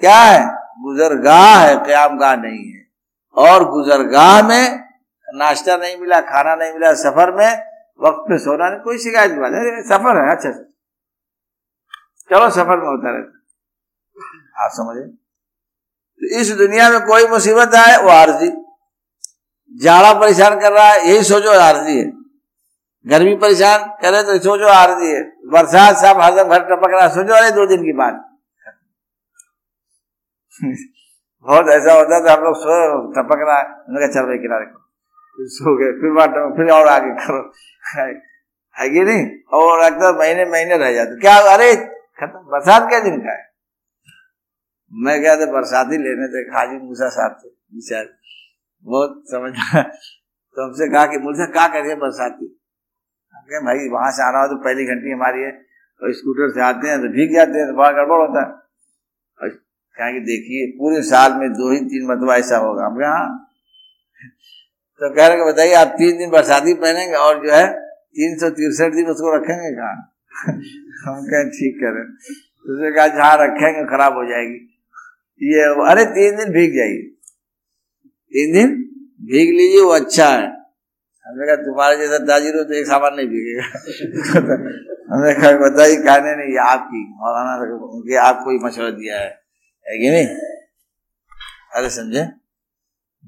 क्या है? गुजरगाह है क्याम गाह नहीं है। और गुजरगाह में नाश्ता नहीं मिला, खाना नहीं मिला, सफ़र में वक्त पे सोना नहीं, कोई शिकायत बात है सफ़र है अच्छा से चलो, सफ़र में होता रहता आप समझे? तो इस दुनिया में कोई मुसीबत आए, वो आरजी। जाड़ा परेशान कर रहा है, यही सोचो आरजी है। गर्मी परेशान करे तो सोचो आरजी है। बरसात साहब हरदम घर टपक रहा सोचो, अरे, दो दिन की बात। बहुत ऐसा होता है हम लोग सो, टपक रहा है। चल भाई, किनारे को। फिर सो गए, फिर बात, फिर और आगे करो। है कि नहीं? और अक्सर महीने महीने रह जाते क्या अरे, खत्म। बरसात क्या दिन का है। मैं गया था बरसाती लेने थे, खाजी मूसा साहब से विचार बहुत समझ तो हमसे कहा कि मुझसे क्या करिए बरसाती कहे, भाई, वहाँ से आना हो तो पहली घंटी हमारी है, और स्कूटर से आते हैं तो भीग जाते हैं तो बड़ा गड़बड़ होता है। और कहेंगे देखिए, पूरे साल में दो ही, तीन मतबा ऐसा होगा। हम हाँ तो कह रहे बताइए, आप तीन दिन बरसाती पहनेंगे और जो है तीन सौ तिरसठ दिन उसको रखेंगे कहा? हम कहें, ठीक करें उसने कहा, जहाँ रखेंगे, खराब हो जाएगी। ये, अरे, तीन दिन भीग जाइए। तीन दिन भीग लीजिए, वो अच्छा है। हमने कहा, तुम्हारे जैसा ताजिर तो एक सामान नहीं भीगेगा। हमने कहा, बताइए, कहने नहीं आपकी, मौलाना उनके आपको ही मशवरा दिया है कि नहीं? अरे, समझे?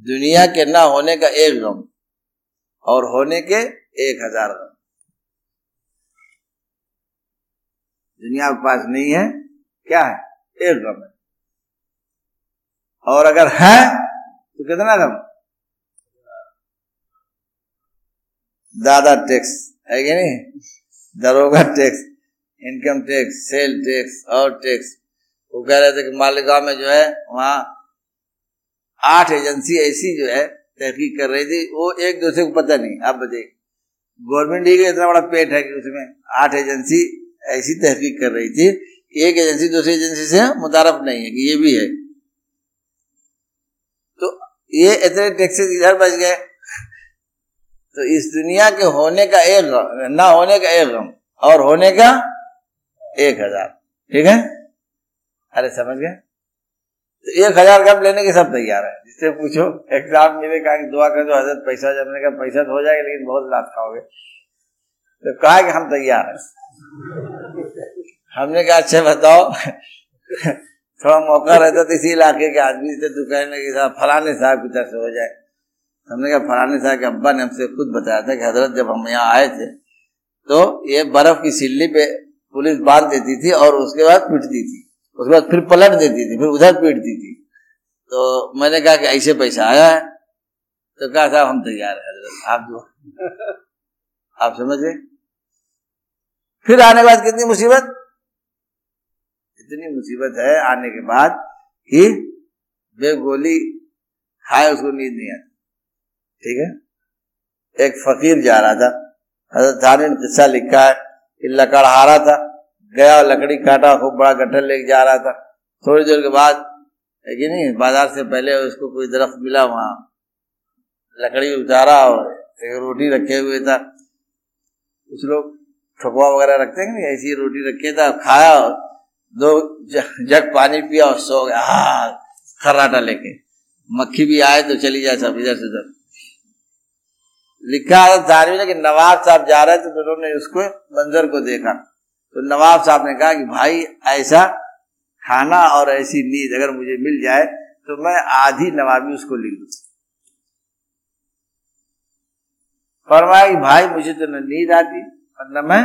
दुनिया के ना होने का एक गम और होने के एक हज़ार गम दुनिया के पास नहीं है, क्या है? एक गम है। और अगर है तो कितना गम दादा टैक्स, है कि नहीं? दरोगा tax, income tax, sale tax, और टैक्स। वो कह रहे थे कि मालेगांव में जो है, वहाँ आठ एजेंसी ऐसी जो है तहकीक कर रही थी, वो एक दूसरे को पता नहीं। आप बताइए, गवर्नमेंट ही का इतना बड़ा पेट है कि उसमें आठ एजेंसी ऐसी तहकीक कर रही थी, एक एजेंसी दूसरी एजेंसी से मुतारफ नहीं है कि ये भी है। तो ये इतने टैक्सेस इधर बच गए। तो इस दुनिया के होने का एक ना होने का एक गम, और होने का एक हज़ार। ठीक है? अरे समझ गए? तो एक हज़ार गम लेने के सब तैयार है। जिससे पूछो, एग्ज़ाम मिले, कहा कि दुआ कर दो, हज़रत, पैसा जब मैंने कहा, पैसा तो हो जाएगा, लेकिन बहुत लात खाओगे। तो कहा कि हम तैयार हैं। हमने कहा अच्छा बताओ। थोड़ा मौका रहता तो इसी इलाके के आदमी से तो कहने के साथ, फलाने साहब की तरफ़ से हो जाए। हमने कहा, फलाने साहब के अब्बा ने हमसे खुद बताया था कि हज़रत जब हम यहाँ आए थे तो ये बर्फ़ की सिल्ली पे पुलिस बाँध देती थी और उसके बाद पिटती थी। उसके बाद फिर पलट देती थी, फिर उधर पीटती थी। तो मैंने कहा कि ऐसे पैसा आया है। तो कहा, साहब, हम तैयार है आप जो आप समझे फिर आने के बाद कितनी मुसीबत? इतनी मुसीबत है आने के बाद कि बे गोली खाए, उसको नींद नहीं आती। ठीक है? एक फकीर जा रहा था, हज़रत थानी ने किस्सा लिखा है, कि लकड़हारा था। गया, लकड़ी काटा, खूब बड़ा गठर लेके जा रहा था। थोड़ी देर के बाद कि नहीं, बाज़ार से पहले उसको कोई दरख्त मिला वहाँ। लकड़ी उतारा और एक रोटी रखे हुए था। कुछ लोग ठकुआ वगैरह रखते हैं नहीं, ऐसी रोटी रखे था, खाया और दो जग पानी पिया और सो गया। हाँ खर्राटा लेके। मक्खी भी आए तो चली जाए सब इधर से उधर। लिखा है धारवी ने कि नवाब साहब जा रहे थे तो उन्होंने उसको मंजर को देखा। तो नवाब साहब ने कहा कि भाई, ऐसा खाना और ऐसी नींद अगर मुझे मिल जाए तो मैं आधी नवाबी उसको लिख दू। फरमाया कि भाई, मुझे तो न नींद आती और न मैं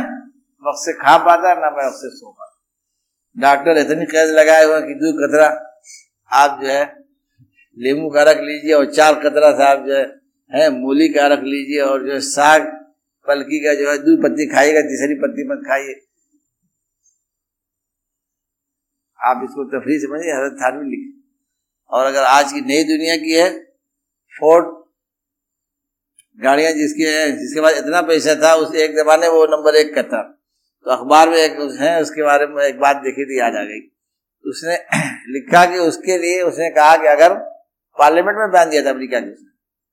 वक्त से खा पाता, न मैं वक्त से सो पाता। डॉक्टर इतनी कैद लगाए हुए कि दो कतरा आप जो है, लींबू का रख लीजिए और चार कतरा साहब जो है है, मूली का रख लीजिए और जो है साग, पलकी का जो है दो पत्ती खाइएगा, तीसरी पत्ती मत खाइए। आप इसको तफरी समझिए, हज़रत थानवी लिखे। और अगर आज की नई दुनिया की है फोर्ट गाड़ियाँ जिसकी है, जिसके पास इतना पैसा था, उस एक जमाने वो नंबर एक का था। तो अखबार में एक है, उसके बारे में एक बात देखी थी, याद आ गई। उसने लिखा कि उसके लिए उसने कहा कि अगर पार्लियामेंट में बयान दिया था अमेरिका के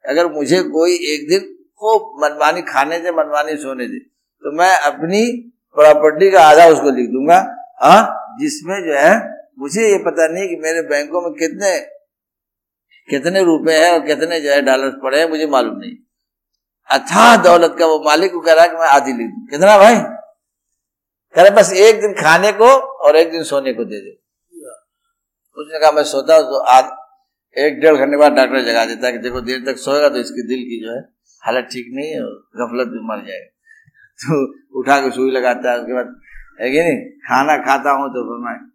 अगर मुझे कोई एक दिन खूब मनमानी खाने दे, मनमानी सोने दे तो मैं अपनी प्रॉपर्टी का आधा उसको लिख दूँगा। हाँ? जिसमें जो है, मुझे ये पता नहीं कि मेरे बैंकों में कितने कितने रुपए हैं और कितने जो है डॉलर पड़े हैं, मुझे मालूम नहीं। अच्छा दौलत का वो मालिक को कह रहा है कि मैं आधी लिख दू कितना भाई? कह रहे बस एक दिन खाने को और एक दिन सोने को दे दे। उसने कहा, मैं सोता तो आज एक डेढ़ घंटे बाद डॉक्टर जगा देता है कि देखो देर तक सोएगा तो इसके दिल की जो है हालत ठीक नहीं है गफलत भी मर जाएगा। तो उठा के सुई लगाता है, उसके बाद है कि नहीं? खाना खाता हूँ तो फिर मैं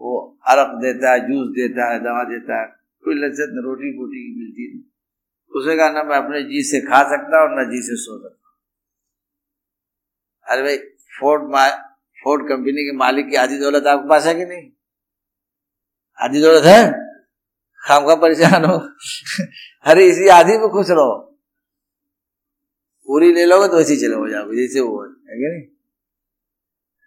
वो अरक देता है, जूस देता है, दवा देता है, कोई लज्जत न रोटी बोटी की मिलती नहीं। उसे कहा, ना, मैं अपने जी से खा सकता हूँ, न जी से सो सकता अरे भाई फोर्ड फोर्ड कंपनी के मालिक की आधी दौलत आपके पास है कि नहीं? आधी दौलत है? खाम का परेशान हो। अरे, इसी आधी में खुश रहो। पूरी ले लोगे तो ऐसे चले हो जाओगे, जैसे वो है कि नहीं?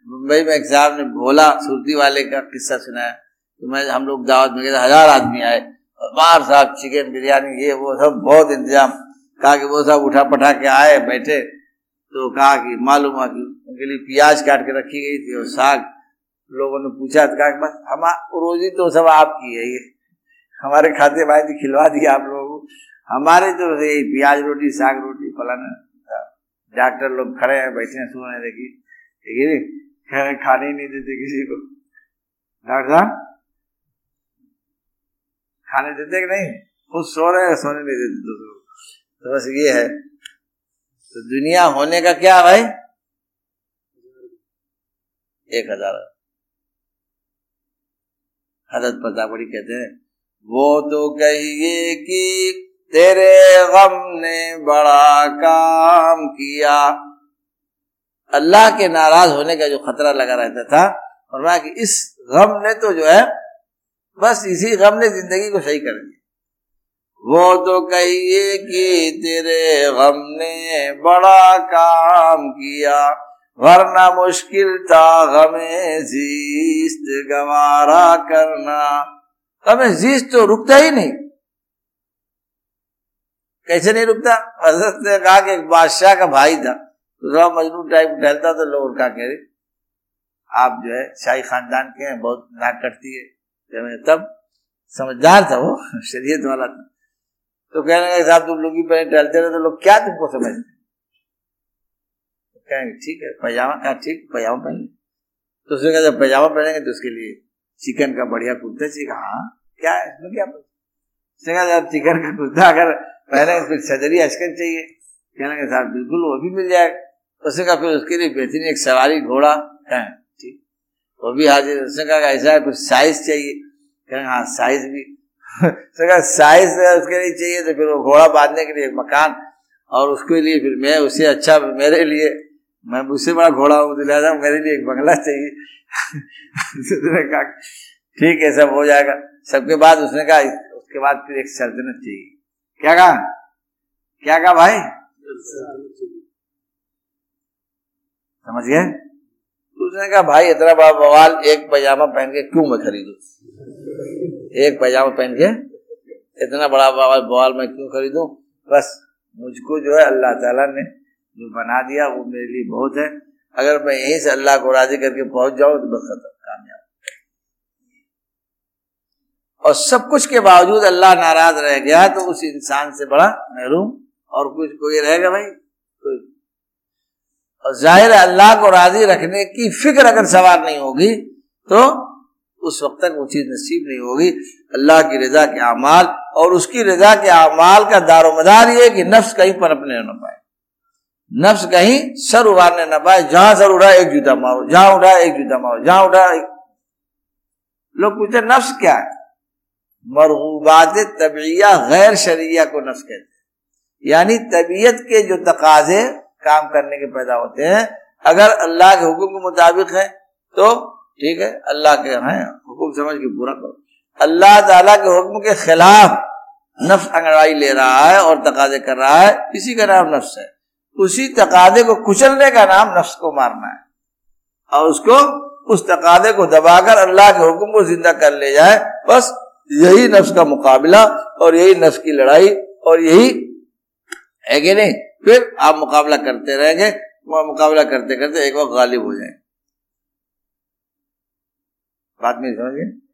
मुंबई में एक साहब ने भोला सुरती वाले का किस्सा सुनाया। तो मैं, हम लोग दावत में गए हज़ार आदमी आए। बाहर साहब चिकन बिरयानी ये, वो सब बहुत इंतज़ाम। कहा कि वो सब उठा पठा के आए, बैठे। तो कहा कि मालूम हुआ कि उनके लिए प्याज काट के रखी गई थी और साग। लोगों ने पूछा तो कहा कि बस, हम रोजी तो सब आपकी है ये। हमारे खाते भाई खिलवा दिया आप लोगों को। हमारे तो यही, प्याज रोटी, साग रोटी, फलाना। डॉक्टर लोग खड़े हैं, बैठे हैं, सुन रहे देखिए। ठीक है खाने ही नहीं देते किसी को। डॉक्टर साहब? खाने देते कि नहीं? खुद सो रहे हैं, सोने नहीं देते को। तो बस ये है। तो दुनिया होने का क्या भाई? एक हज़ार। हज़रत पतापड़ी कहते हैं, वो तो कहिए कि तेरे गम ने बड़ा काम किया। अल्लाह के नाराज़ होने का जो खतरा लगा रहता था और कि इस गम ने तो जो है, बस इसी गम ने ज़िंदगी को सही कर दिया। वो तो कहिए कि तेरे गम ने बड़ा काम किया, वरना मुश्किल था गमे जीस्त गवारा करना। गमे जीस्त तो रुकता ही नहीं। कैसे नहीं रुकता? हज़रत ने कहा कि एक बादशाह का भाई था। तो मजनू टाइप टहलता तो लोग क्या कह रहे, आप जो है, शाही खानदान के हैं, बहुत नाक कटती है। तब समझदार था वो, शरीयत वाला था। तो कहने लगे, साहब, तुम लोग पहले टहलते रहे तो लोग क्या तुमको समझते तो कहेंगे, ठीक है, पैजामा कहा ठीक, पैजामा पहन तो उसने कहा, जब पैजामा पहनेंगे तो उसके लिए चिकन का बढ़िया कुर्ता चाहिए। हाँ क्या है, इसमें क्या उसने कहा, जब चिकन का कुर्ता अगर पहले फिर सदरी चाहिए। कहने के साथ बिल्कुल वो भी मिल जाएगा। उसने कहा, फिर उसके लिए बेहतरीन एक सवारी घोड़ा है। ठीक। वो भी हाजिर उसने कहा, ऐसा है फिर साइज़ चाहिए? कहेंगे हाँ साइज़ भी। उसने कहा साइज़ उसके लिए चाहिए तो फिर वो घोड़ा बांधने के लिए एक मकान और उसके लिए फिर मैं उसे अच्छा मेरे लिए, मैं उससे बड़ा घोड़ा हूँ तो लिहाजा मेरे लिए एक बंगला चाहिए। कहा, ठीक है, सब हो जाएगा। सबके बाद उसने कहा, उसके बाद फिर एक सल्तनत चाहिए। क्या कहा? क्या कहा भाई? समझ गए? उसने कहा, भाई, इतना बड़ा बवाल एक पैजामा पहन के क्यों मैं खरीदू? एक पैजामा पहन के? इतना बड़ा बवाल बवाल मैं क्यों खरीदू? बस, मुझको जो है अल्लाह ताला ने जो बना दिया, वो मेरे लिए बहुत है। अगर मैं यहीं से अल्लाह को राज़ी करके पहुँच जाऊँ तो बस खत्म, कामयाब और सब कुछ के बावजूद अल्लाह नाराज़ रह गया तो उस इंसान से बड़ा महरूम और कुछ कोई रहेगा भाई? कोई और ज़ाहिर अल्लाह को राज़ी रखने की फ़िक्र अगर सवार नहीं होगी तो उस वक्त तक वो चीज़ नसीब नहीं होगी। अल्लाह की रजा के अमाल, और उसकी रजा के अमाल का दारोमदार ये कि नफ्स कहीं पर अपने न पाए। नफ्स कहीं सर उड़ाने न पाए, जहाँ सर उड़ा, एक जूता मारो, जहाँ उठा एक जूता मारो, जहाँ उठा लोग पूछते नफ्स क्या है? मरगूबात तबिया गैर शरिया को नफ्स कहते हैं। यानी तबीयत के जो तकाजे काम करने के पैदा होते हैं। अगर अल्लाह के हुक्म के मुताबिक है तो ठीक है, अल्लाह के हैं। हुक्म समझ के पूरा करो। अल्लाह ताला के हुक्म के खिलाफ नफ्स अंगड़ाई ले रहा है और तकाजे कर रहा है। इसी का नाम नफ्स है। उसी तकादे को कुचलने का नाम नफ्स को मारना है। और उसको, उस तकादे को दबाकर अल्लाह के हुक्म को ज़िंदा कर ले जाए। बस यही नफ्स का मुकाबला और यही नफ्स की लड़ाई और यही, है कि नहीं? फिर आप मुकाबला करते रहेंगे मुकाबला करते करते एक वक्त गालिब हो जाए बात में समझ गए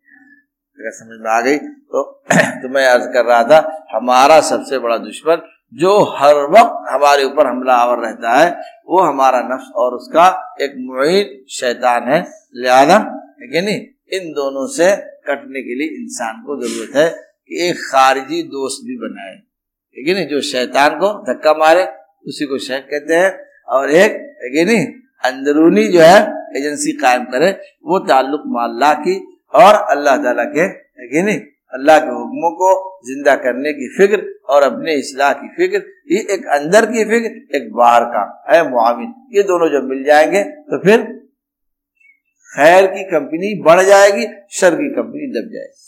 अगर समझ में आ गई तो तो मैं अर्ज़ कर रहा था, हमारा सबसे बड़ा दुश्मन, जो हर वक्त हमारे ऊपर हमला आवर रहता है, वो हमारा नफ्स और उसका एक मुहित शैतान है। लिहाजा, है कि नहीं? इन दोनों से कटने के लिए इंसान को ज़रूरत है कि एक खारिजी दोस्त भी बनाए। है ना जो शैतान को धक्का मारे, उसी को शेख कहते हैं। और एक है नहीं अंदरूनी जो है, एजेंसी कायम करे, वो ताल्लुक माल्ला की और अल्लाह ताला के है नहीं अल्लाह के हुक्मों को ज़िंदा करने की फ़िक्र और अपने इसलाह की फ़िक्र, ये एक अंदर की फ़िक्र, एक बाहर का, है मुआविन। ये दोनों जब मिल जाएँगे तो फिर खैर की कंपनी बढ़ जाएगी, शर की कंपनी दब जाएगी।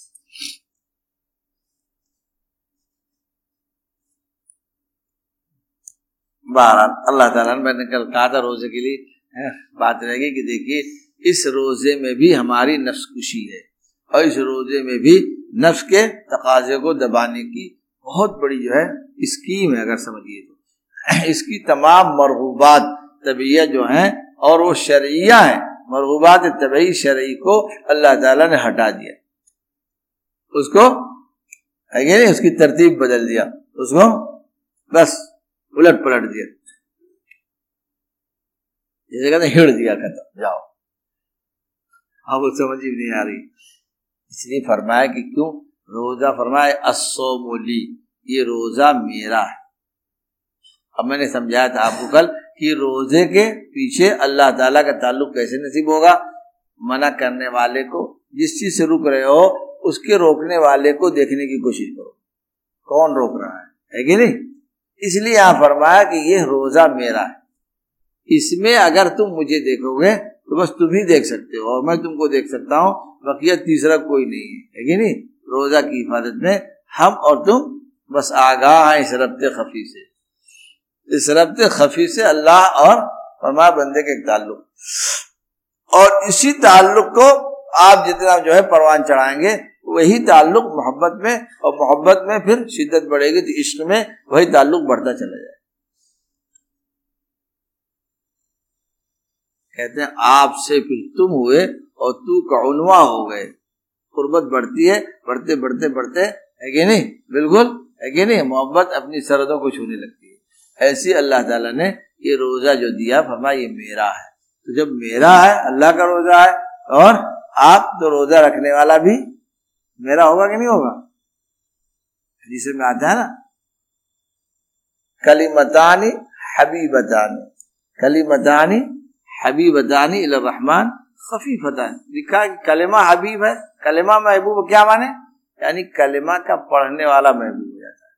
बहरहाल अल्लाह ताला ने मैंने कल कहा था रोज़े के लिए बात रहेगी कि देखिए, इस रोज़े में भी हमारी नफ्स खुशी है और इस रोज़े में भी नफ्स के तकाजे को दबाने की बहुत बड़ी जो है स्कीम है, अगर समझिए तो। इसकी तमाम मरगूबात तबीयत जो हैं और वो शरिया है, मरगूबात तबी शरई को अल्लाह ताला ने हटा दिया। उसको, है नहीं? उसकी तरतीब बदल दिया। उसको, बस। उलट पलट दिया। जैसे कहते हिड़ दिया खत्म जाओ। अब वो समझ ही नहीं आ रही। इसलिए फरमाया कि क्यों? रोजा फरमाए असोमोली ये रोजा मेरा है। अब मैंने समझाया था आपको कल कि रोज़े के पीछे अल्लाह ताला का ताल्लुक कैसे नसीब होगा? मना करने वाले को, जिस चीज़ से रुक रहे हो, उसके रोकने वाले को देखने की कोशिश करो। कौन रोक रहा है? है कि नहीं? इसलिए यहाँ फरमाया कि ये रोजा मेरा है। इसमें अगर तुम मुझे देखोगे तो बस तुम ही देख सकते हो और मैं तुमको देख सकता हूँ, बकिया तीसरा कोई नहीं है। कि नहीं? रोजा की हिफाजत में हम और तुम बस आगाह हैं इस रबते खफी से। इस रबते खफी से अल्लाह और फरमा बंदे के ताल्लुक। और इसी ताल्लुक को आप जितना जो है परवान चढ़ाएँगे वही ताल्लुक मोहब्बत में, और मोहब्बत में फिर शिद्दत बढ़ेगी तो इश्क में वही ताल्लुक बढ़ता चला जाए। कहते हैं, आपसे फिर तुम हुए और तू कौनवा हो गए। कुर्बत बढ़ती है, बढ़ते बढ़ते बढ़ते, है कि नहीं? बिल्कुल, है कि नहीं? मोहब्बत अपनी सरहदों को छूने लगती है। ऐसी अल्लाह ताला ने ये रोजा जो दिया फरमा ये मेरा है। तो जब मेरा है, अल्लाह का रोजा है, और आप तो रोजा रखने वाला भी मेरा होगा कि नहीं होगा? जिसे में आता है ना? कली मतानी हबी बतानी कलीमतानी हबीबतानी। कलीमतानी हबीबतानी रहमान खफीफतानी। लिखा कि कलिमा हबीब है। कलिमा महबूब क्या माने? यानी कलिमा का पढ़ने वाला महबूब हो जाता है।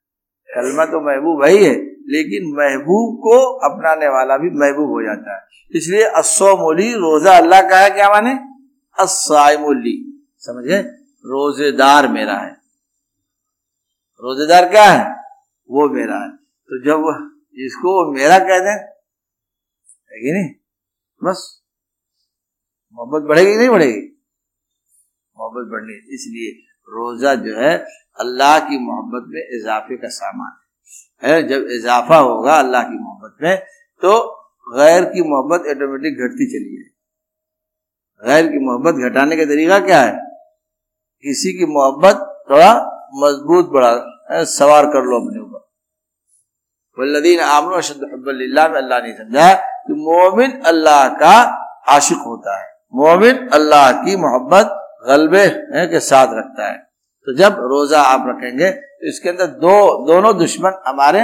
कलमा तो महबूब ही है लेकिन महबूब को अपनाने वाला भी महबूब हो जाता है। इसलिए असोमोली रोजा अल्लाह का है, क्या माने? असाइमोली समझे? रोजेदार मेरा है। रोजेदार क्या है? वो मेरा है। तो जब इसको मेरा कह दें, है नहीं? बस। मोहब्बत बढ़ेगी नहीं बढ़ेगी? मोहब्बत बढ़नी इसलिए रोजा जो है, अल्लाह की मोहब्बत में इजाफे का सामान है। जब इजाफा होगा अल्लाह की मोहब्बत में तो गैर की मोहब्बत ऑटोमेटिक घटती चली है गैर की मोहब्बत घटाने का तरीका क्या है? किसी की मोहब्बत थोड़ा मज़बूत बढ़ा सवार कर लो अपने ऊपर। वल्लदीन आमन में अल्लाह ने समझा कि मोमिन अल्लाह का आशिक होता है। मोमिन अल्लाह की मोहब्बत गलबे के साथ रखता है। तो जब रोजा आप रखेंगे तो इसके अंदर दो, दोनों दुश्मन हमारे,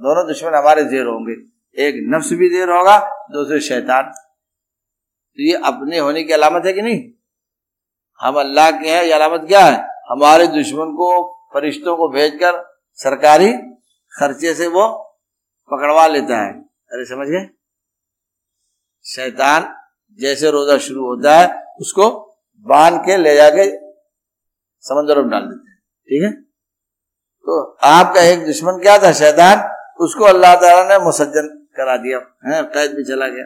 दोनों दुश्मन हमारे जेर होंगे। एक नफ्स भी जेर होगा, दूसरे शैतान। तो ये अपने होने की अलामत है कि नहीं? हम अल्लाह के हैं, ये अलामत क्या है? हमारे दुश्मन को, फरिश्तों को भेजकर सरकारी खर्चे से वो पकड़वा लेता है। अरे, समझ गए? शैतान जैसे रोजा शुरू होता है, उसको बाँध के ले जाके समंदर में डाल देते हैं। ठीक है? तो आपका एक दुश्मन क्या था, शैतान? उसको अल्लाह ताला ने मुसज्जन करा दिया। है, कैद में चला गया।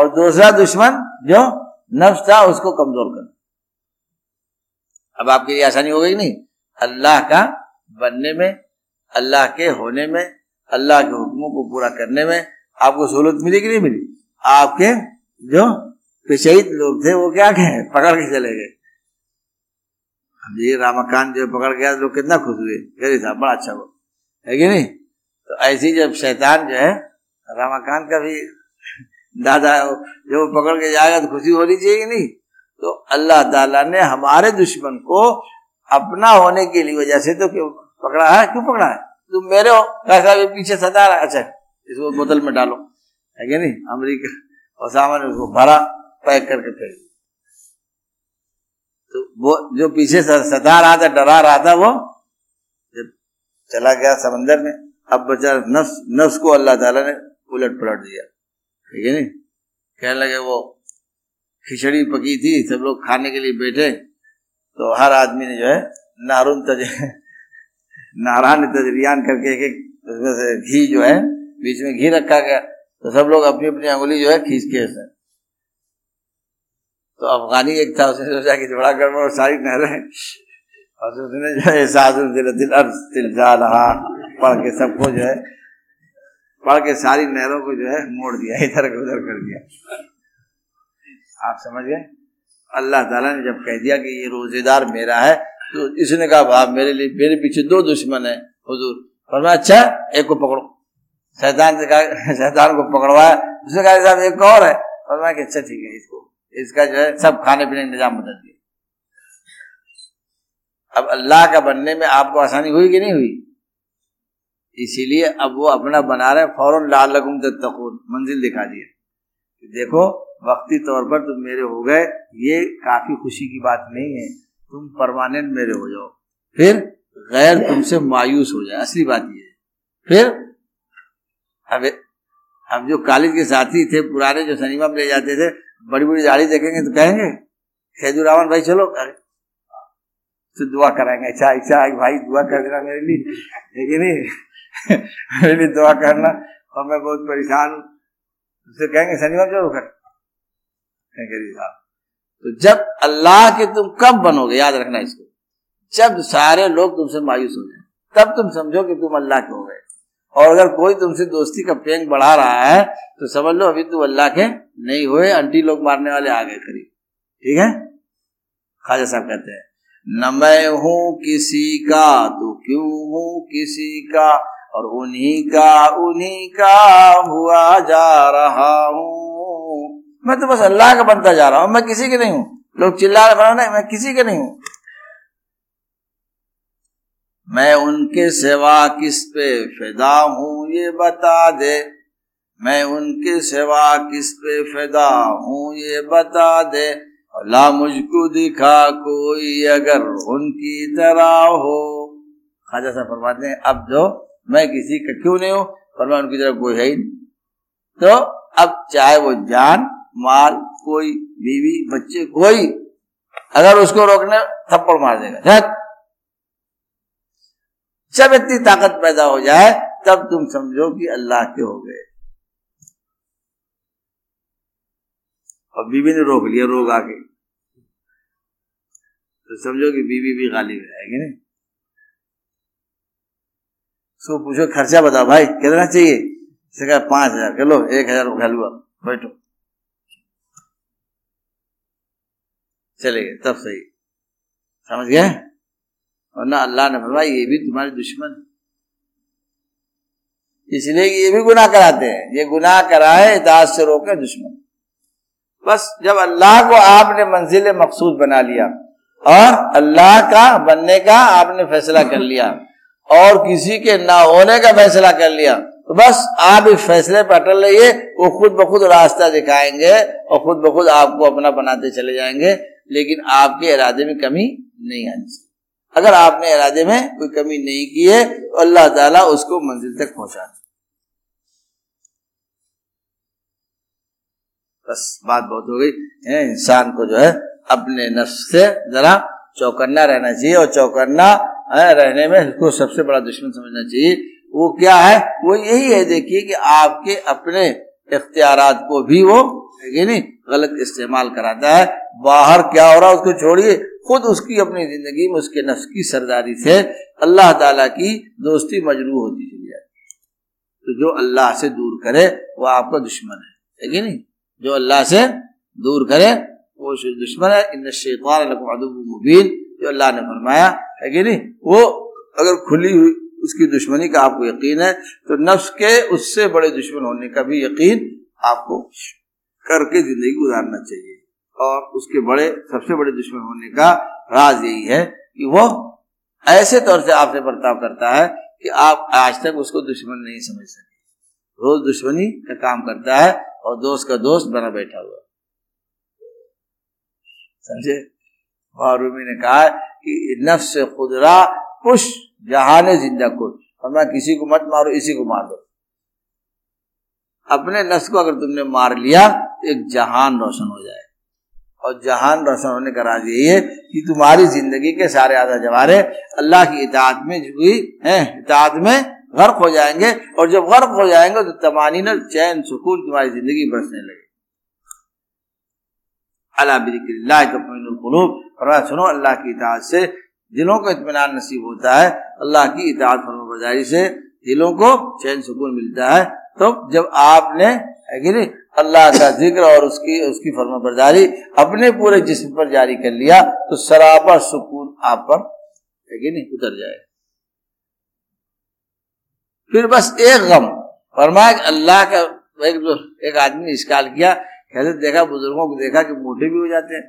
और दूसरा दुश्मन जो नफ्स था, उसको कमज़ोर अब आपके लिए आसानी हो गई नहीं? अल्लाह का बनने में, अल्लाह के होने में, अल्लाह के हुक्मों को पूरा करने में आपको सहूलत मिली कि नहीं मिली? आपके जो पिछहित लोग थे, वो क्या कहे? पकड़ के चले गए। रामाकांत जो पकड़ गया लोग कितना खुश हुए। गरीब था बड़ा अच्छा वो है कि नहीं? तो ऐसी जब शैतान जो है, रामाकांत का भी दादा जो पकड़ के जाएगा तो खुशी होनी चाहिए कि नहीं? तो अल्लाह ताला ने हमारे दुश्मन को अपना होने के लिए वजह से तो क्यों पकड़ा है? क्यों पकड़ा है? तुम मेरे हो। कैसा भी पीछे सता रहा अच्छा इसको बोतल में डालो। है कि नहीं? अमेरिका, ओसामा ने उसको भरा, पैक करके फेंक तो वो जो पीछे सता रहा था, डरा रहा था, वो जब चला गया समंदर में, अब बचा नफ्स नफ्स को अल्लाह ताला ने उलट पलट दिया। ठीक है नहीं? कहने लगे, वो खिचड़ी पकी थी, सब लोग खाने के लिए बैठे तो हर आदमी ने जो है नारून तज नारायण तजरियान करके एक उसमें से घी जो है, बीच में घी रखा गया तो सब लोग अपनी अपनी अंगुली जो है, खींच के ऐसे। तो अफगानी एक था, उसने सोचा कि बड़ा गड़बड़ सारी नहरें। और उसने जो है साधु दिल दिल दिल, जा, रहा, पढ़ के सबको जो है, पढ़ के सारी नहरों को जो है, मोड़ दिया इधर उधर कर दिया। आप समझ गए? अल्लाह ताला ने जब कह दिया कि ये रोजेदार मेरा है तो इसने कहा भाव मेरे लिए, मेरे पीछे दो दुश्मन है, हुजूर। और मैं अच्छा एक को पकड़ो। शैतान से कहा, शैतान को पकड़वाया। उसने कहा, साहब, एक और है। और मैं अच्छा ठीक है, इसको, इसका जो है, सब खाने पीने का इंतज़ाम बदल दिया। अब अल्लाह का बनने में आपको आसानी हुई कि नहीं हुई? इसीलिए अब वो अपना बना रहे फ़ौरन लाल लगुम तकून मंजिल दिखा दिया देखो वक्ती तौर पर तुम मेरे हो गए। ये काफ़ी खुशी की बात नहीं है। तुम परमानेंट मेरे हो जाओ। फिर गैर तुमसे मायूस हो जाए। असली बात ये फिर अब अब जो कॉलेज के साथी थे, पुराने जो सनीमा में ले जाते थे, बड़ी बड़ी दाढ़ी देखेंगे तो कहेंगे खेजू रावण भाई, चलो तो दुआ कराएँगे। अच्छा अच्छा भाई, दुआ कर देना मेरे लिए। लेकिन मेरे लिए दुआ करना। और मैं बहुत परेशान हूँ। उससे कहेंगे शनिवार चलो कर तो जब अल्लाह के तुम कब बनोगे, याद रखना इसको। जब सारे लोग तुमसे मायूस हो जाए, तब तुम समझो कि तुम अल्लाह के हो गए। और अगर कोई तुमसे दोस्ती का पेंग बढ़ा रहा है तो समझ लो अभी तुम अल्लाह के नहीं हुए, अंटी लोग मारने वाले आ गए करीब। ठीक है? खाजा साहब कहते हैं, न मैं हूँ किसी का तो क्यों हूँ किसी का? और उन्हीं का उन्हीं का हुआ जा रहा हूँ। मैं तो बस अल्लाह का बनता जा रहा हूँ, मैं किसी के नहीं हूँ। लोग चिल्ला रहे मैं किसी के नहीं हूँ। मैं उनके सेवा किस पे फिदा हूँ, ये बता दे। मैं उनके सेवा किस पे फिदा हूँ, ये बता दे। ला मुझको दिखा, कोई अगर उनकी तरह हो। खाजा साहब फरमाते हैं, अब जो, मैं किसी का क्यों नहीं हूँ? पर मैं उनकी तरह कोई है ही नहीं। तो अब चाहे वो जान माल, कोई बीवी, बच्चे, कोई, अगर उसको रोकने, थप्पड़ मार देगा। जब इतनी ताकत पैदा हो जाए, तब तुम समझो कि अल्लाह के हो गए। और बीवी ने रोक लिया, रोग आके तो समझो कि बीवी भी गाली में आएगी नहीं? उसको पूछो, खर्चा बताओ भाई, कितना चाहिए? पाँच हज़ार। चलो, एक हज़ार लुआ बैठो। चले गए तब सही। समझ गए? और ना अल्लाह ने फरमाया, ये भी तुम्हारे दुश्मन इसलिए ये भी गुनाह कराते हैं। ये गुनाह कराए इताज से रोके दुश्मन। बस जब अल्लाह को आपने मंजिल मकसूद बना लिया, और अल्लाह का बनने का आपने फैसला कर लिया, और किसी के ना होने का फैसला कर लिया तो बस आप इस फैसले पर अटल रहिए, वो खुद ब खुद रास्ता दिखाएँगे, और खुद ब खुद आपको अपना बनाते चले जाएँगे। लेकिन आपके इरादे में कमी नहीं आनी चाहिए अगर आपने इरादे में कोई कमी नहीं की है तो अल्लाह ताला उसको मंजिल तक पहुँचा। बस बात बहुत हो गई। इंसान को जो है अपने नफ्स से जरा चौकन्ना रहना चाहिए और चौकन्ना रहने में उसको सबसे बड़ा दुश्मन समझना चाहिए। वो क्या है? वो यही है देखिए कि आपके अपने इख्तियार को भी वो नहीं? गलत इस्तेमाल कराता है। बाहर क्या हो रहा है उसको छोड़िए। खुद उसकी अपनी ज़िंदगी में उसके नफ्स की सरदारी से अल्लाह ताला की दोस्ती मजरू होती चली जाती तो जो अल्लाह से दूर करे, वो आपका दुश्मन है। है नहीं? जो अल्लाह से दूर करे, वो दुश्मन है। इन शैतान मुबीन। जो अल्लाह ने फरमाया, है कि नहीं? वो अगर खुली हुई उसकी दुश्मनी का आपको यकीन है तो नफ्स के उससे बड़े दुश्मन होने का भी यकीन आपको करके ज़िंदगी गुजारना चाहिए। और उसके बड़े, सबसे बड़े दुश्मन होने का राज यही है कि वो ऐसे तौर से आपसे बर्ताव करता है कि आप आज तक उसको दुश्मन नहीं समझ सके। रोज दुश्मनी का काम करता है और दोस्त का दोस्त बना बैठा हुआ। समझे? रूमी ने कहा कि नफ्स खुदरा कुश जहाने ज़िंदा कुछ और मैं किसी को मत मारो, इसी को मार दो। अपने नफ्स को अगर तुमने मार लिया एक जहान रोशन हो जाए। और जहान रोशन होने का राज यही है कि तुम्हारी ज़िंदगी के सारे आधा जवारे अल्लाह की इतात में हुई है इतात में गर्क हो जाएँगे। और जब गर्क हो जाएँगे तो तमानी न चैन, सुकून तुम्हारी ज़िंदगी बरसने लगे। अल्लाह फरमा सुनो, अल्लाह की इतात से दिलों को इतमान नसीब होता है। अल्लाह की इतात फरमा से दिलों को चैन, सुकून मिलता है। तो जब आपने है कि नहीं? अल्लाह का ज़िक्र और उसकी उसकी फर्मा बरदारी अपने पूरे जिस्म पर जारी कर लिया तो सरापा सुकून आप पर है कि नहीं? उतर जाए फिर बस एक गम। फरमाया अल्लाह का एक, एक आदमी ने इसकाल किया कहते देखा बुज़ुर्गों को देखा कि मोटे भी हो जाते हैं।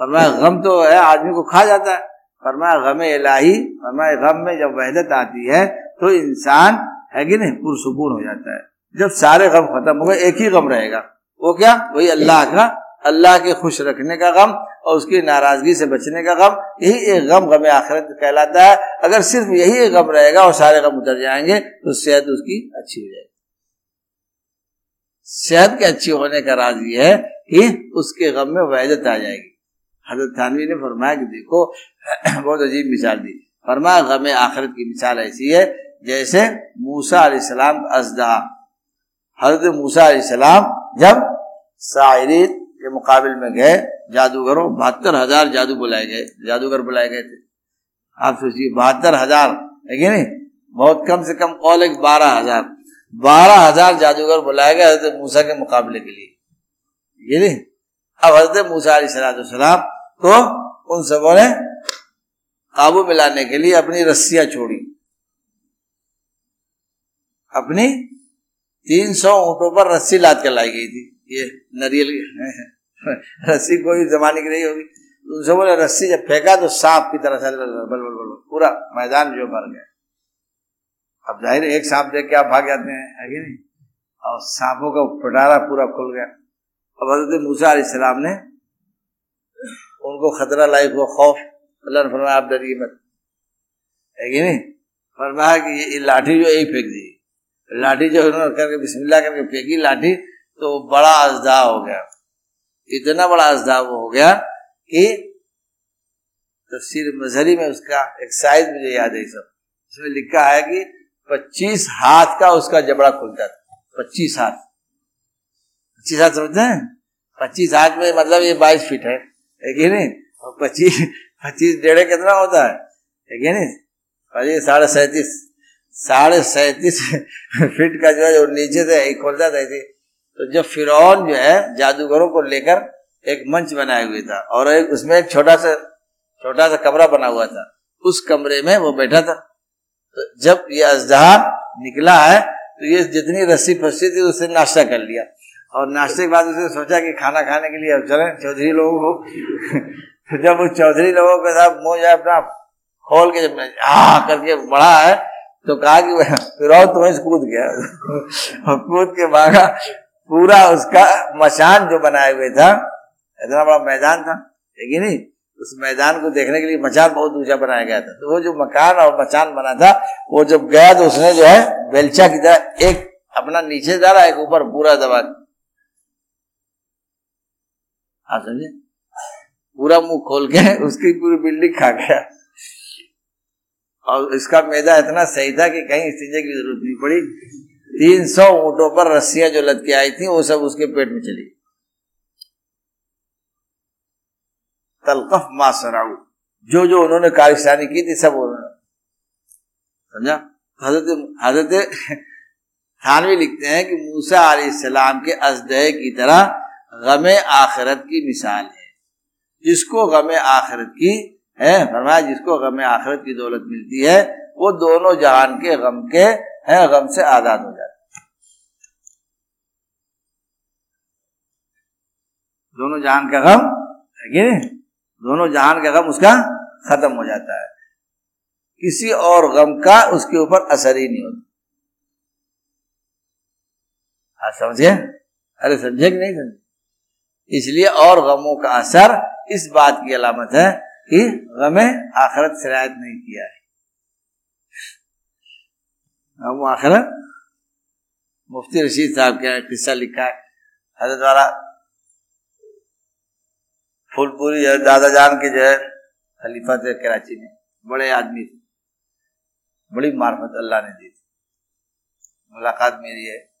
फरमाया गम तो है आदमी को खा जाता है। फरमाया गम इलाही फरमाया गम में जब वहदत आती है तो इंसान है कि नहीं? पुरसकून हो जाता है। जब सारे गम खत्म हो गए, एक ही गम रहेगा। वो क्या? वही अल्लाह का, अल्लाह के खुश रखने का गम और उसकी नाराज़गी से बचने का गम। यही एक गम गम आखिरत कहलाता है। अगर सिर्फ़ यही एक गम रहेगा और सारे गम उतर जाएँगे तो सेहत उसकी अच्छी हो जाएगी। सेहत के अच्छी होने का राज ये है कि उसके गम में वैदत आ जाएगी। हज़रत थानवी ने फरमाया कि देखो, बहुत अजीब मिसाल दी। फरमाया, गम आखिरत की मिसाल ऐसी है, जैसे मूसा अलैहिस्सलाम अजदा हज़रत मूसा सलाम जब शायरी के मुकाबले में गए, जादूगरों, बहत्तर हज़ार जादू बुलाए गए, जादूगर बुलाए गए थे। आप सोचिए, बहत्तर हज़ार, है कि नहीं? बहुत कम से कम कौल एक बारह हज़ार। बारह हज़ार जादूगर बुलाए गए हज़रत मूसा के मुकाबले के लिए। ये नहीं। अब हज़रत मूसा सलाम तो उन सबों ने काबू मिलाने के लिए अपनी रस्सियाँ छोड़ी। अपनी तीन सौ ऊँटों पर रस्सी लाद कर लाई गई थी। ये नरियल रस्सी कोई जमाने की नहीं होगी। उनसे बोले, रस्सी जब फेंका तो सांप की तरह से बल बल बल पूरा मैदान जो भर गया। अब ज़ाहिर एक सांप देख के आप भाग जाते हैं, है कि नहीं? और सांपों का पटारा पूरा खुल गया। अब हज़रत मूसा सलाम ने उनको खतरा लाइक हुआ, खौफ। अल्लाह ने फरमाया, आप डरिए मत। है कि नहीं? फरमाया कि ये लाठी जो यही फेंक दी। लाठी जो करके बिस्मिल्लाह करके फेंकी लाठी तो बड़ा अजदा हो गया। इतना बड़ा अजदा वो हो गया कि तफसीर मजहरी में उसका एक साइज़ मुझे याद है सब। इसमें लिखा है कि 25 हाथ का उसका जबड़ा खुलता था। 25 हाथ। 25 हाथ समझते हैं? 25 हाथ में मतलब ये 22 फीट है। नहीं? पच्चीस पच्चीस डेढ़ कितना होता है? नहीं? साढ़े सैतीस। साढ़े सैतीस फीट का जो है, जो नीचे से खोलता था थी तो जब फिर जो है, जादूगरों को लेकर एक मंच बनाए हुए था और एक उसमें एक छोटा सा छोटा सा कमरा बना हुआ था। उस कमरे में वो बैठा था। तो जब ये अजहा निकला है तो ये जितनी रस्सी फंसी थी, उससे नाश्ता कर लिया। और नाश्ते के बाद उसने सोचा कि खाना खाने के लिए अब चले, चौधरी लोगों को। तो जब उस चौधरी लोगों के साथ मुँह जाए अपना खोल के जब हाँ करके बढ़ा है तो कहा कि फिर तुम्हें कूद गया। कूद के भागा, पूरा उसका मचान जो बनाए हुए था, इतना बड़ा मैदान था ठीक नहीं? उस मैदान को देखने के लिए मचान बहुत ऊँचा बनाया गया था। तो वो जो मकान और मचान बना था, वो जब गया तो उसने जो है, बेलचा की तरह एक अपना नीचे रहा एक ऊपर पूरा दबा हाँ समझे? पूरा मुँह खोल के उसकी पूरी बिल्डिंग खा गया। और इसका मैदा इतना सही था कि कहीं सींचे की ज़रूरत नहीं पड़ी। तीन सौ ऊँटों पर रस्सियाँ जो लद के आई थी, वो सब उसके पेट में चली। तलकफ मासराऊ जो जो उन्होंने कारिस्तानी की थी, सब उन्होंने। समझा? हज़रत हज़रत थानवी लिखते हैं कि मूसा सलाम के अजदह की तरह गमे आखिरत की मिसाल है। जिसको गमे आखिरत की है? फरमाया, जिसको गम आखिरत की दौलत मिलती है, वो दोनों जहान के, गम के है, गम से आज़ाद हो जाते दोनों जहान का गम है दोनों जहान का गम उसका खत्म हो जाता है। किसी और गम का उसके ऊपर असर ही नहीं होता। आप समझे? अरे, समझे कि नहीं समझे? इसलिए और गमों का असर इस बात की अलामत है कि गमे आखरत शरायत नहीं किया है। हम आखरत, मुफ्ती रशीद साहब के किस्सा लिखा है। हज़रत वाला फुलपुरी दादा जान के जो है, खलीफा थे कराची में। बड़े आदमी थे। बड़ी मार्फत अल्लाह ने दी थी। मुलाकात मेरी है।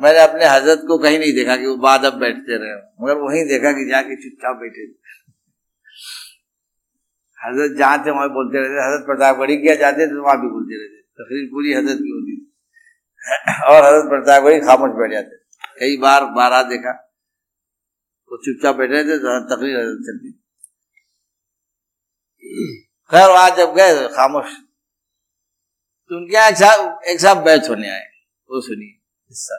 मैंने अपने हज़रत को कहीं नहीं देखा कि वो बाद अब बैठते रहे मगर वहीं देखा कि जाके चुपचाप बैठे हज़रत जहाँ थे वहाँ बोलते रहते हज़रत प्रतापगढ़ी किया जाते थे तो वहाँ भी बोलते रहते तकरीर पूरी हज़रत की होती थी। और हज़रत प्रतापगढ़ी खामोश बैठ जाते कई बार बारह देखा, वो चुपचाप बैठे थे तो तकरीर हज़रत चलती खैर, वहाँ जब गए तो खामोश। तो उनके यहाँ एक साहब बैच होने आए, वो सुनिए हिस्सा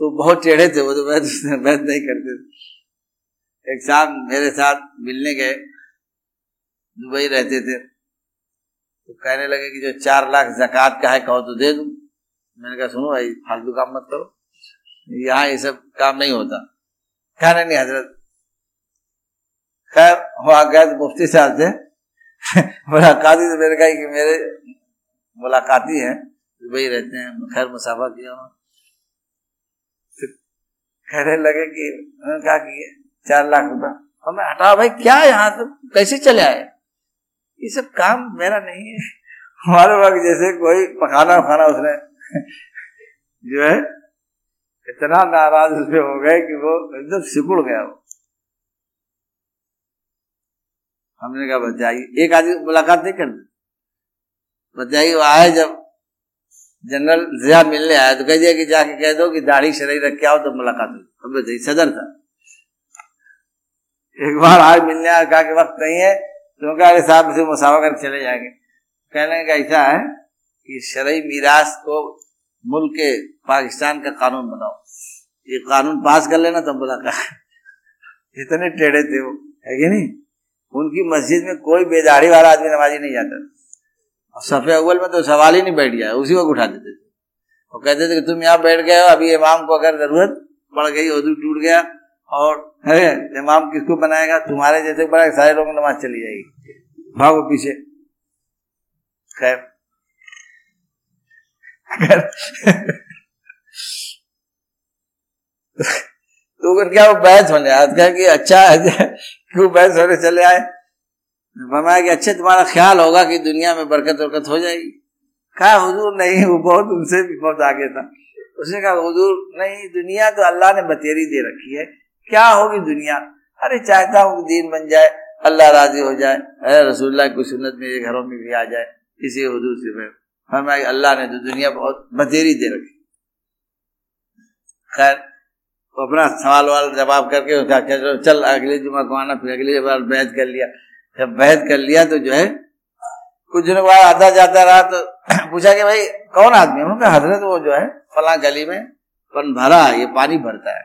तो बहुत टेढ़े थे वो तो बैच बैच नहीं करते थे। एक साहब मेरे साथ मिलने गए दुबई रहते थे। तो कहने लगे कि जो चार लाख जक़ात का है, कहो तो दे दूँ। मैंने कहा, सुनो भाई, फालतू काम मत करो। यहाँ ये सब काम नहीं होता। कहने नहीं हज़रत, खैर वहाँ गए तो मुफ्ती साहब थे। मुलाकात तो मेरे कहा कि मेरे मुलाकाती है दुबई रहते हैं। खैर, मुसाफा किया कहने लगे कि, उन्होंने कहा कि चार लाख रुपया और मैं हटा भाई, क्या यहाँ तो कैसे चले आए? ये सब काम मेरा नहीं है। हमारे वक्त जैसे कोई पकाना खाना उसने जो है, इतना नाराज़ उसमें हो गए कि वो एकदम सिकुड़ गया वो। हमने कहा बताइए एक आदमी मुलाकात नहीं करते बताइए वो आए जब जनरल जिया मिलने आया तो कह दिया कि जाके कह दो कि दाढ़ी शरीर रख के आओ तो मुलाकात अब बताइए सदर था एक बार आज मिलने आया कहा कि वक्त नहीं है तो कहा साहब से मुसावा कर चले जाएँगे। कहने का ऐसा है कि शरई मीरास को मुल्क के पाकिस्तान का कानून बनाओ। ये कानून पास कर लेना तब बोला कहा। इतने टेढ़े थे वो, है कि नहीं? उनकी मस्जिद में कोई बेदाढ़ी वाला आदमी नमाजी नहीं जाता सफ़े अव्वल में तो सवाल ही नहीं बैठ गया, उसी वक्त उठा देते थे। वो कहते थे कि तुम यहाँ बैठ गए हो, अभी इमाम को अगर ज़रूरत पड़ गई उदू टूट गया और है इमाम किसको बनाएगा? तुम्हारे जैसे बड़ा सारे लोग नमाज़ चली जाएगी। भागो पीछे। खैर। तो फिर क्या वो बहस होने, आज क्या कि अच्छा क्यों बहस होने चले आए? फरमाया कि अच्छे, तुम्हारा ख्याल होगा कि दुनिया में बरकत वरकत हो जाएगी। कहा, हुजूर नहीं, वो बहुत उनसे भी बहुत आगे था। उसने कहा, हुजूर नहीं, दुनिया तो अल्लाह ने बतेरी दे रखी है। क्या होगी दुनिया? अरे चाहता हूँ दीन बन जाए, अल्लाह राज़ी हो जाए, अरे रसूल्ला की सुन्नत मेरे घरों में भी आ जाए, इसी हजूर से मैं फरमाया अल्लाह ने तो दुनिया बहुत बतेरी दे रखी। खैर अपना सवाल वाल जवाब करके उसका चल अगले जुमा को आना, फिर अगली बार बैच कर लिया। जब वैद कर लिया तो जो है, कुछ दिनों बाद आता जाता रहा तो पूछा कि भाई, कौन आदमी उनका हज़रत वो जो है, फला गली में पन भरा, ये पानी भरता है।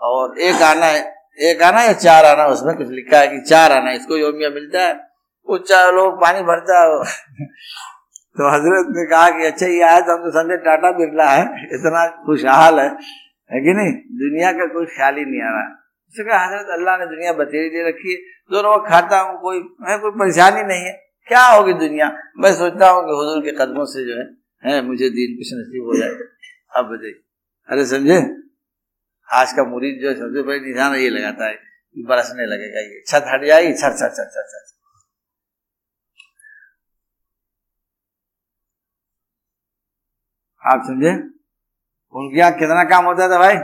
और एक आना है, एक आना या चार आना, उसमें कुछ लिखा है कि चार आना, इसको योमिया मिलता है, वो चार लोग पानी भरता है तो हज़रत ने कहा कि अच्छा ये आया तो हम तो समझे टाटा बिरला है, इतना खुशहाल है है कि नहीं? दुनिया का कोई ख्याल ही नहीं आ रहा। उसने कहा, हज़रत, अल्लाह ने दुनिया बतेरी दे रखी है, दोनों वक्त खाता हूँ, कोई, मैं कोई परेशानी नहीं है। क्या होगी दुनिया? मैं सोचता हूँ कि हुजूर के कदमों से जो है है, मुझे दीन कुछ नसीब हो जाए। अब बताइए अरे समझे आज का मुरीद जो सबसे बड़ी निशान ये लगाता है कि बरसने लगेगा ये। छत हट जाएगी छत छत छत छत छत। आप समझे? उनके यहाँ कितना काम होता था भाई?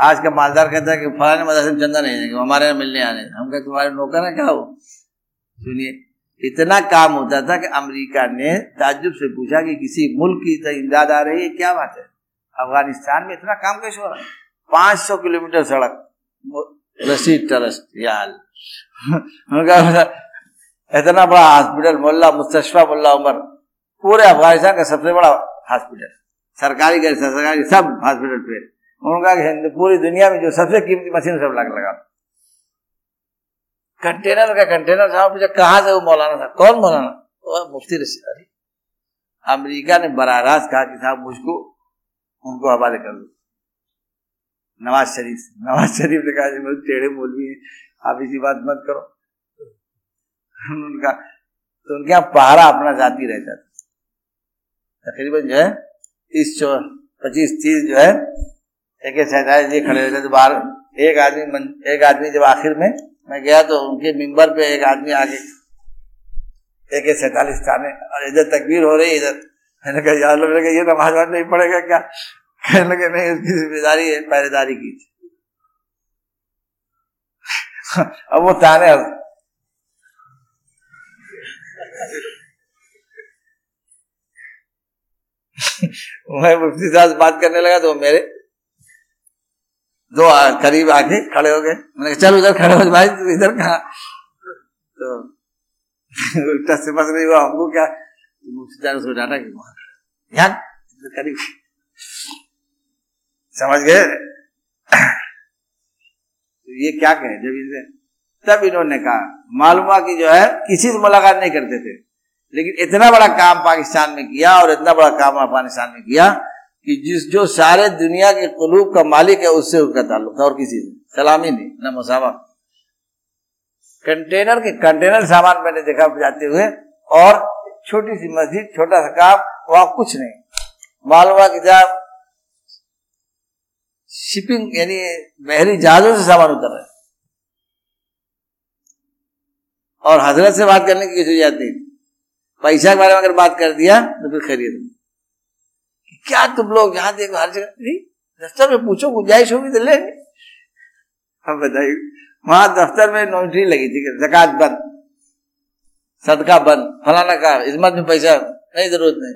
आज का मालदार कहता है कि फलाने मदरसे में चंदा नहीं देंगे हमारे यहाँ मिलने आने। हम कहते तुम्हारे नौकर है, क्या हो? सुनिए, इतना काम होता था कि अमेरिका ने ताजुब से पूछा कि किसी मुल्क की इमदाद आ रही है, क्या बात है? अफ़गानिस्तान में इतना काम कैसे हो रहा है? पाँच सौ किलोमीटर सड़क। रशीद ट्रस्ट याल इतना बड़ा हॉस्पिटल, मोल्ला मुस्तशफा मोल्ला उमर, पूरे अफ़गानिस्तान का सबसे बड़ा हॉस्पिटल। सरकारी गैर सरकारी सब हॉस्पिटल पे। उन्होंने कहा कि पूरी दुनिया में जो सबसे कीमती मशीन सब लग लगा। कंटेनर का कंटेनर साहब पूछा कहाँ से वो मौलाना था? कौन मौलाना? वो मुफ्ती रशीद अरे अमेरिका ने बराह रास्त कहा कि साहब, मुझको उनको हवाले कर दो। नवाज़ शरीफ नवाज़ शरीफ ने कहा टेढ़े मौलवी हैं आप इसी बात मत करो। उनका तो उनके यहाँ पहाड़ा अपना जाती रहता था। तकरीबन जो है तीस पच्चीस, तीस जो है, एक सैतालीस जी खड़े रहते तो बाहर एक आदमी एक आदमी जब आखिर में मैं गया तो उनके मिंबर पे एक आदमी आगे, एक सैतालीस थाने, और इधर तकबीर हो रही इधर मैंने कहा, यार लोग ये नमाज़ वाज नहीं पड़ेगा क्या? कहने लगे, नहीं उसकी ज़िम्मेदारी है, पहरेदारी की थी. अब वो ताने मैं मुफ्ती साहब बात करने लगा तो मेरे दो करीब आके खड़े हो गए। मैंने कहा, चल उधर खड़े हो, भाई, इधर कहा? तो उल्टा से बस नहीं हुआ, हमको क्या साहब उसको डांटा कि यहाँ करीब समझ गए? तो ये क्या कहे? जब इनसे तब इन्होंने कहा मालूम की जो है किसी से मुलाकात नहीं करते थे। लेकिन इतना बड़ा काम पाकिस्तान में किया और इतना बड़ा काम अफ़गानिस्तान में किया कि जिस जो सारे दुनिया के कलूब का मालिक है उससे उसका ताल्लुक था और किसी से। सलामी नहीं न मुसावा कंटेनर के कंटेनर सामान मैंने देखा जाते हुए और छोटी सी मस्जिद, छोटा सा काम वहाँ कुछ नहीं। मालवा की जब शिपिंग यानी बहरी जहाजों से सामान उतर रहे और हज़रत से बात करने की ज़रूरत नहीं पैसा के बारे में अगर बात कर दिया तो फिर खरीद क्या तुम लोग यहाँ देखो, हर जगह नहीं, दफ्तर में पूछो, गुंजाइश होगी तो लेंगे। हम बताइए, वहाँ दफ्तर में नोटरी लगी थी, जक़ात बंद। सदका बंद, फलाना का इजमत में पैसा, नहीं ज़रूरत नहीं।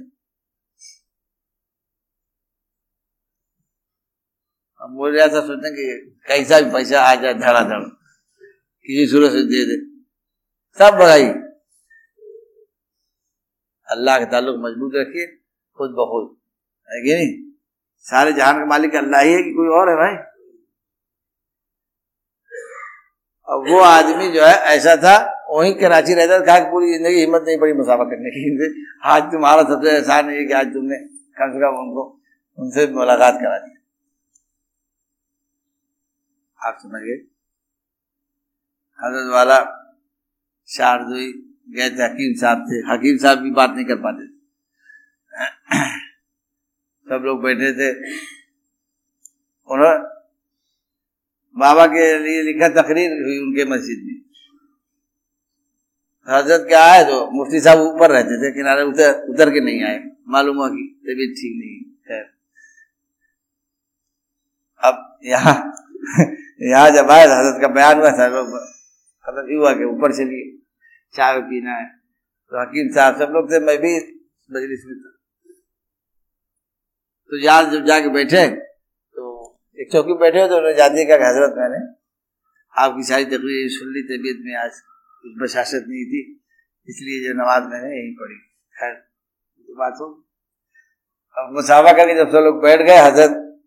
हम बोल था सोचते कि कैसा भी पैसा आ जाए धड़ाधड़ किसी सूरत से दे दे। सब बढ़ाई अल्लाह के ताल्लुक मज़बूत रखिए, खुद बखुद है कि नहीं? सारे जहान का मालिक अल्लाह ही है कि कोई और है भाई? अब वो आदमी जो है, ऐसा था, वही कराची रहता था कि पूरी ज़िंदगी हिम्मत नहीं पड़ी मुसाफा करने की। आज तुम्हारा सबसे एहसान है कि आज तुमने कम से कम उनको, उनसे मुलाकात करा दी। आप समझ गए हज़रत वाला शारदुई गए थे हकीम साहब थे, हकीम साहब भी बात नहीं कर पाते थे। सब लोग बैठे थे। उन्होंने बाबा के लिए लिखा तकरीर हुई उनके मस्जिद में। हज़रत क्या आए तो मुफ्ती साहब ऊपर रहते थे, किनारे उतर उतर के नहीं आए। मालूम हुआ कि तबीयत ठीक नहीं है अब यहाँ यहाँ जब आए हज़रत का बयान हुआ था लोग हज़रत हुआ के ऊपर चलिए चाय पीना है। तो हकीम साहब सब लोग थे, मैं भी मजलिस में था। तो यहाँ जब जाके बैठे तो एक चौकी बैठे हो तो उन्होंने जाती का हज़रत मैंने। आपकी सारी तकरीर सुन ली, तबीयत में आज कुछ बशासत नहीं थी, इसलिए जो नमाज़ मैंने यही पढ़ी। खैर तो बात हो अब मुसाफा करके जब सब लोग बैठ गए, हज़रत,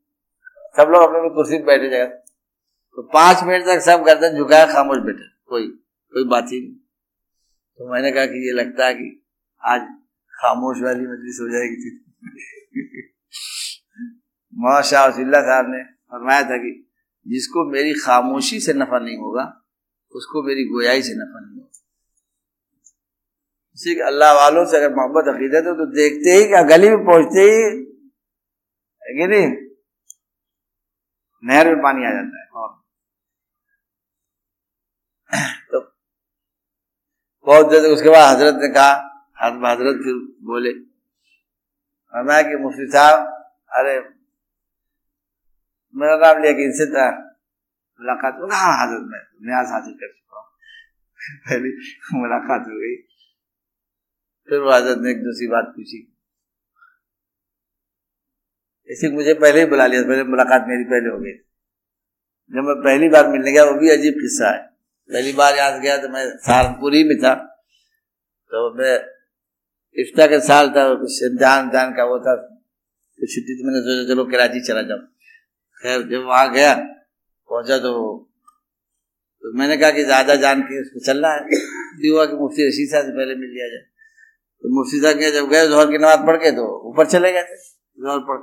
सब लोग अपने कुर्सी पर बैठे जगह तो पाँच मिनट तक सब गर्दन झुकाया खामोश बैठे। कोई कोई बात ही नहीं। तो मैंने कहा कि ये लगता है कि आज खामोश वाली मजलिस हो जाएगी। थी शाह साहब ने फरमाया था कि जिसको मेरी खामोशी से नफा नहीं होगा, उसको मेरी गोयाई से नफा नहीं होगा। इसी अल्लाह वालों से अगर मोहब्बत, अकीदत हो तो देखते ही क्या गली में पहुँचते ही, है कि नहीं? नहर में पानी आ जाता है, और तो बहुत देर उसके बाद हज़रत ने कहा, हज़रत फिर बोले, फरमाया कि मुफ्ती साहब, अरे मेरा नाम लिया कि इनसे मुलाकात हो हाँ हज़रत मैं न्याज हासिल कर चुका हूँ। पहली मुलाकात हो गई। फिर वो हज़रत ने एक दूसरी बात पूछी। इसी मुझे पहले ही बुला लिया। पहले मुलाकात मेरी पहले हो गई। जब मैं पहली बार मिलने गया, वो भी अजीब किस्सा है। पहली बार यहाँ गया तो मैं सहारनपुरी में था। तो मैं इफ्ता का साल था, कुछ इम्तहान का वो था। तो छुट्टी तो मैंने सोचा, चलो कराची चला जाओ खैर, जब वहाँ गया, पहुँचा तो तो मैंने कहा कि ज़्यादा जान के उसको चलना है। हुआ कि मुफ्ती रशीद साहब से पहले मिल लिया जाए। तो मुफ्ती साहब के जब गए, जोहर की नमाज़ पढ़ के तो ऊपर चले गए थे, जोहर पढ़।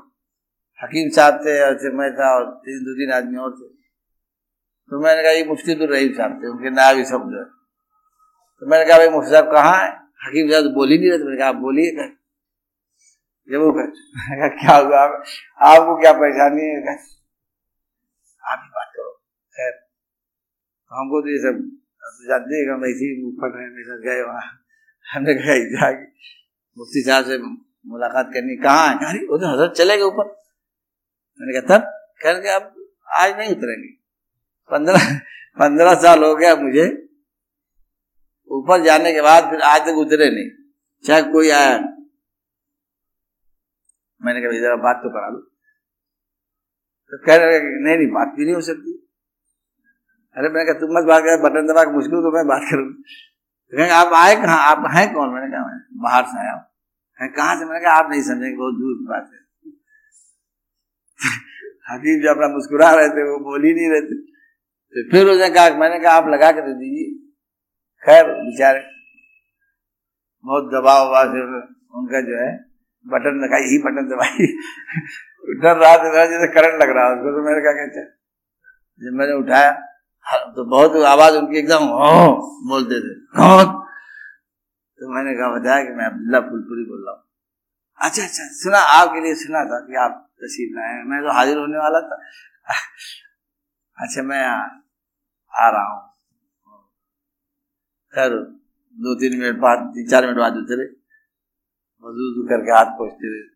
हकीम साहब थे, और मैं था, और तीन, दो, तीन आदमी और थे। तो मैंने कहा, ये मुफ्ती तो रहीम साहब थे, उनके नाम ही सब जो है। तो मैंने कहा, भाई, मुफ्ती साहब कहाँ है? हकीम साहब तो बोल ही नहीं रहे मैंने कहा, आप बोलिए जब वो क्या हुआ? आपको क्या परेशानी है आप ही बात करो खैर तो हमको तो ये सब जानते हैं हम फट रहे मेरे साथ गए वहाँ। हमने कहा मुफ्ती साहब से मुलाकात करनी, कहाँ है? अरे तो हज़रत चले गए ऊपर। मैंने कहा, तब कह के अब आज नहीं उतरेंगे। पंद्रह पंद्रह साल हो गया मुझे। ऊपर जाने के बाद फिर आज तक उतरे नहीं। चाहे कोई आया मैंने कहा जरा बात तो करा लो तो कह रहे, नहीं नहीं, बात भी नहीं हो सकती। अरे मैंने कहा, तुम मत बात कर, बटन दबा के मुश्किल तो मैं बात करूँ। तो आप आए कहा? आप हैं कौन? मैंने कहा, मैं बाहर से आया हूँ। कहाँ से? मैंने कहा, आप नहीं समझेंगे बहुत दूर की बात है। हकीम जो अपना मुस्कुरा रहे थे, वो बोल ही नहीं रहे थे। तो फिर उसने कहा, मैंने कहा, आप लगा के दे दीजिए। खैर, बेचारे, बहुत दबाव वबाव से उनका जो है, बटन दबाई ही बटन दबाई। डर रहा था जैसे करंट लग रहा उसको तो मैंने कहा कहते जब मैंने उठाया तो बहुत आवाज़ उनकी एकदम बोलते थे। कौन? तो मैंने कहा बताया कि मैं अब्दुल्ला फुलपुरी बोल रहा हूँ। अच्छा अच्छा सुना आपके लिए सुना था कि आप तशीफ लाए मैं तो हाजिर होने वाला था। अच्छा मैं आ, आ रहा हूँ। खैर दो तीन मिनट बाद तीन चार मिनट बाद उतरे। वज़ू करके हाथ पहुँचते थे।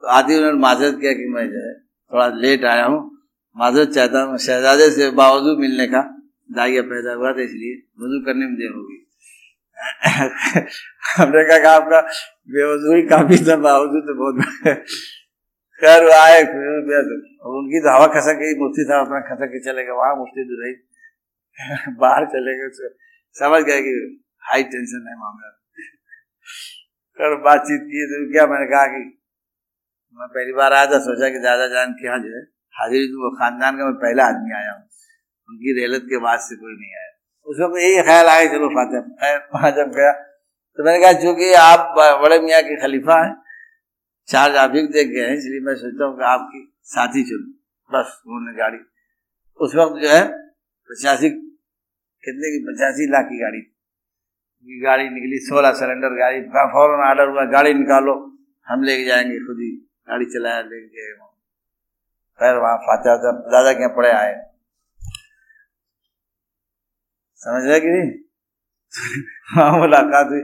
तो आदि उन्होंने माजरत किया कि मैं जो है थोड़ा लेट आया हूँ। माजरत चाहता हूँ, शहजादे से बावजूद मिलने का दाइया पैदा हुआ था, इसलिए वज़ू करने में देर होगी हमने कहा आपका बेवजू ही काफ़ी था बावजूद तो बहुत खैर आए तो उनकी तो हवा खसक गई, मुफ्ती था अपना खसक के चले गए, वहाँ मुफ्ती तो रही। बाहर चले गए समझ गए कि हाई टेंशन है मामला। कर बातचीत की तो क्या मैंने कहा कि, मैं पहली बार आया था, सोचा कि दादा जान के यहाँ जो है हाजिरी वो खानदान का मैं पहला आदमी आया हूँ। उनकी रेलत के बाद से कोई नहीं आया। उस वक्त यही ख्याल आया, चलो फातिह, खैर वहाँ जब गया। तो मैंने कहा, चूँकि आप बड़े मियाँ के खलीफा हैं, चार्ज आप ही देख गए हैं, इसलिए मैं सोचता हूँ कि आपकी साथी चलो बस, उन्होंने गाड़ी। उस वक्त जो है, पचासी, कितने की, पचासी लाख की गाड़ी की गाड़ी निकली, सोलह सिलेंडर गाड़ी फ़ौरन ऑर्डर हुआ, गाड़ी निकालो, हम लेके जाएँगे, खुद ही गाड़ी चलाया, लेके गए फिर वहाँ फाते दादा के पड़े आए। समझ रहे कि नहीं? हाँ मुलाकात हुई।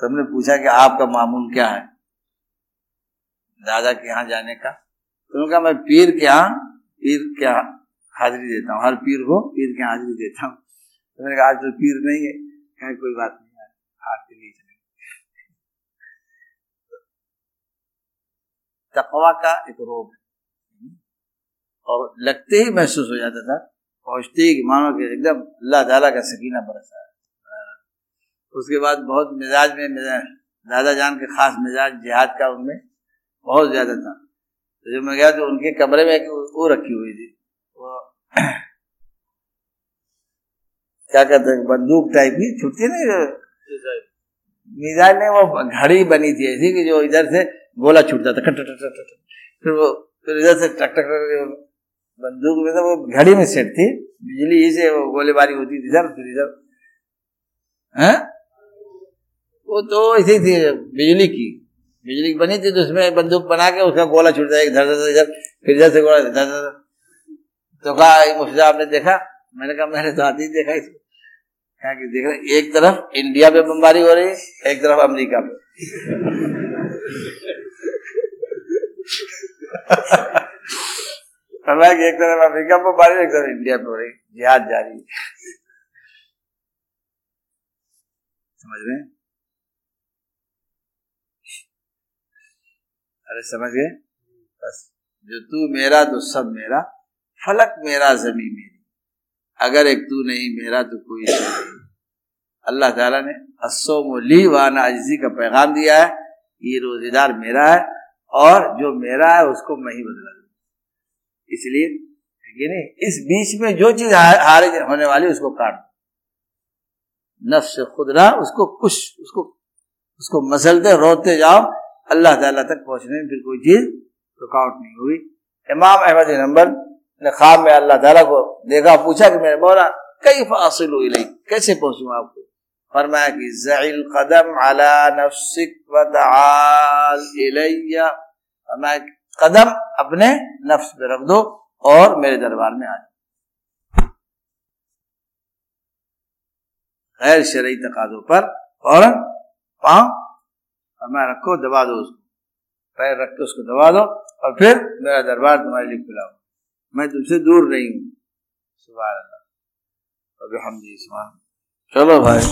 तुमने पूछा कि आपका मामूल क्या है? दादा के यहाँ जाने का। तुमने कहा, मैं पीर के यहाँ, पीर के यहाँ हाजिरी देता हूँ। हर पीर को पीर के हाजिरी देता हूँ। तो कहा, आज तो पीर नहीं है। कहीं, कोई बात नहीं है हाथ के लिए चलेंगे तकवा का एक रोग है। और लगते ही महसूस हो जाता था पहुँचते ही मानो कि एकदम अल्लाह ताला का सकीना बरसा। उसके बाद बहुत मिजाज में मिजाज दादा जान के खास मिजाज जिहाद का उनमें बहुत ज़्यादा था। तो जब मैं गया तो उनके कमरे में वो रखी हुई थी। वो क्या कहते हैं बंदूक टाइप की छुट्टी नहीं मिजाइल में वो घड़ी बनी थी ऐसी कि जो इधर से गोला छूटता था खट फिर वो, फिर इधर से टक टक बंदूक में वो घड़ी में सेट थी, बिजली ही से वो गोलीबारी होती थी इधर, फिर इधर। है? वो तो ऐसी थी, बिजली की। बिजली की बनी थी तो उसमें बंदूक बना के उसका गोला छूटता है इधर इधर फिर इधर से गोला, इधर इधर तो कहा मुफ्ती आपने देखा? मैंने कहा, मैंने तो आती देखा इसको। क्या कि देख रहे एक तरफ़ इंडिया पे बमबारी हो रही है एक तरफ़ अमेरिका पे। एक तरफ़ अमेरिका पे बारी, एक तरफ़ इंडिया पे हो रही जिहाद जारी। समझ रहे अरे, समझ गए? बस, जो तू मेरा तो सब मेरा। फलक मेरा जमी मेरी। अगर एक तू नहीं मेरा तो कोई नहीं। अल्लाह ताला ने असोमली वाना अजी का पैगाम दिया है। ये रोजेदार मेरा है। और जो मेरा है उसको मैं ही बदला दू इसलिए नहीं? इस बीच में जो चीज़ हारे होने वाली उसको काट दो। नफ्स से खुद रहा, उसको कुछ उसको उसको मसलते, रोते जाओ, अल्लाह ताला तक पहुँचने में फिर कोई चीज़ रुकावट नहीं हुई। इमाम अहमद नंबर ने ख्वाब में अल्लाह ताला को देखा, पूछा कि मेरे बोला कई फासिल हुई कैसे पहुंचू आपको? फरमाया कि जईल कदम अला नफ्सिक फरमाया कदम अपने नफ्स पे रख दो और मेरे दरबार में आ जाओ। गैर शरई तकाजों पर फ़ौरन पाँव हमारा रखो, दबा दो उसको। पैर रख के उसको दबा दो और फिर मेरा दरबार तुम्हारे लिए खुला मैं तुमसे दूर नहीं हूँ। सुबह अल्लाह। हम चलो भाई।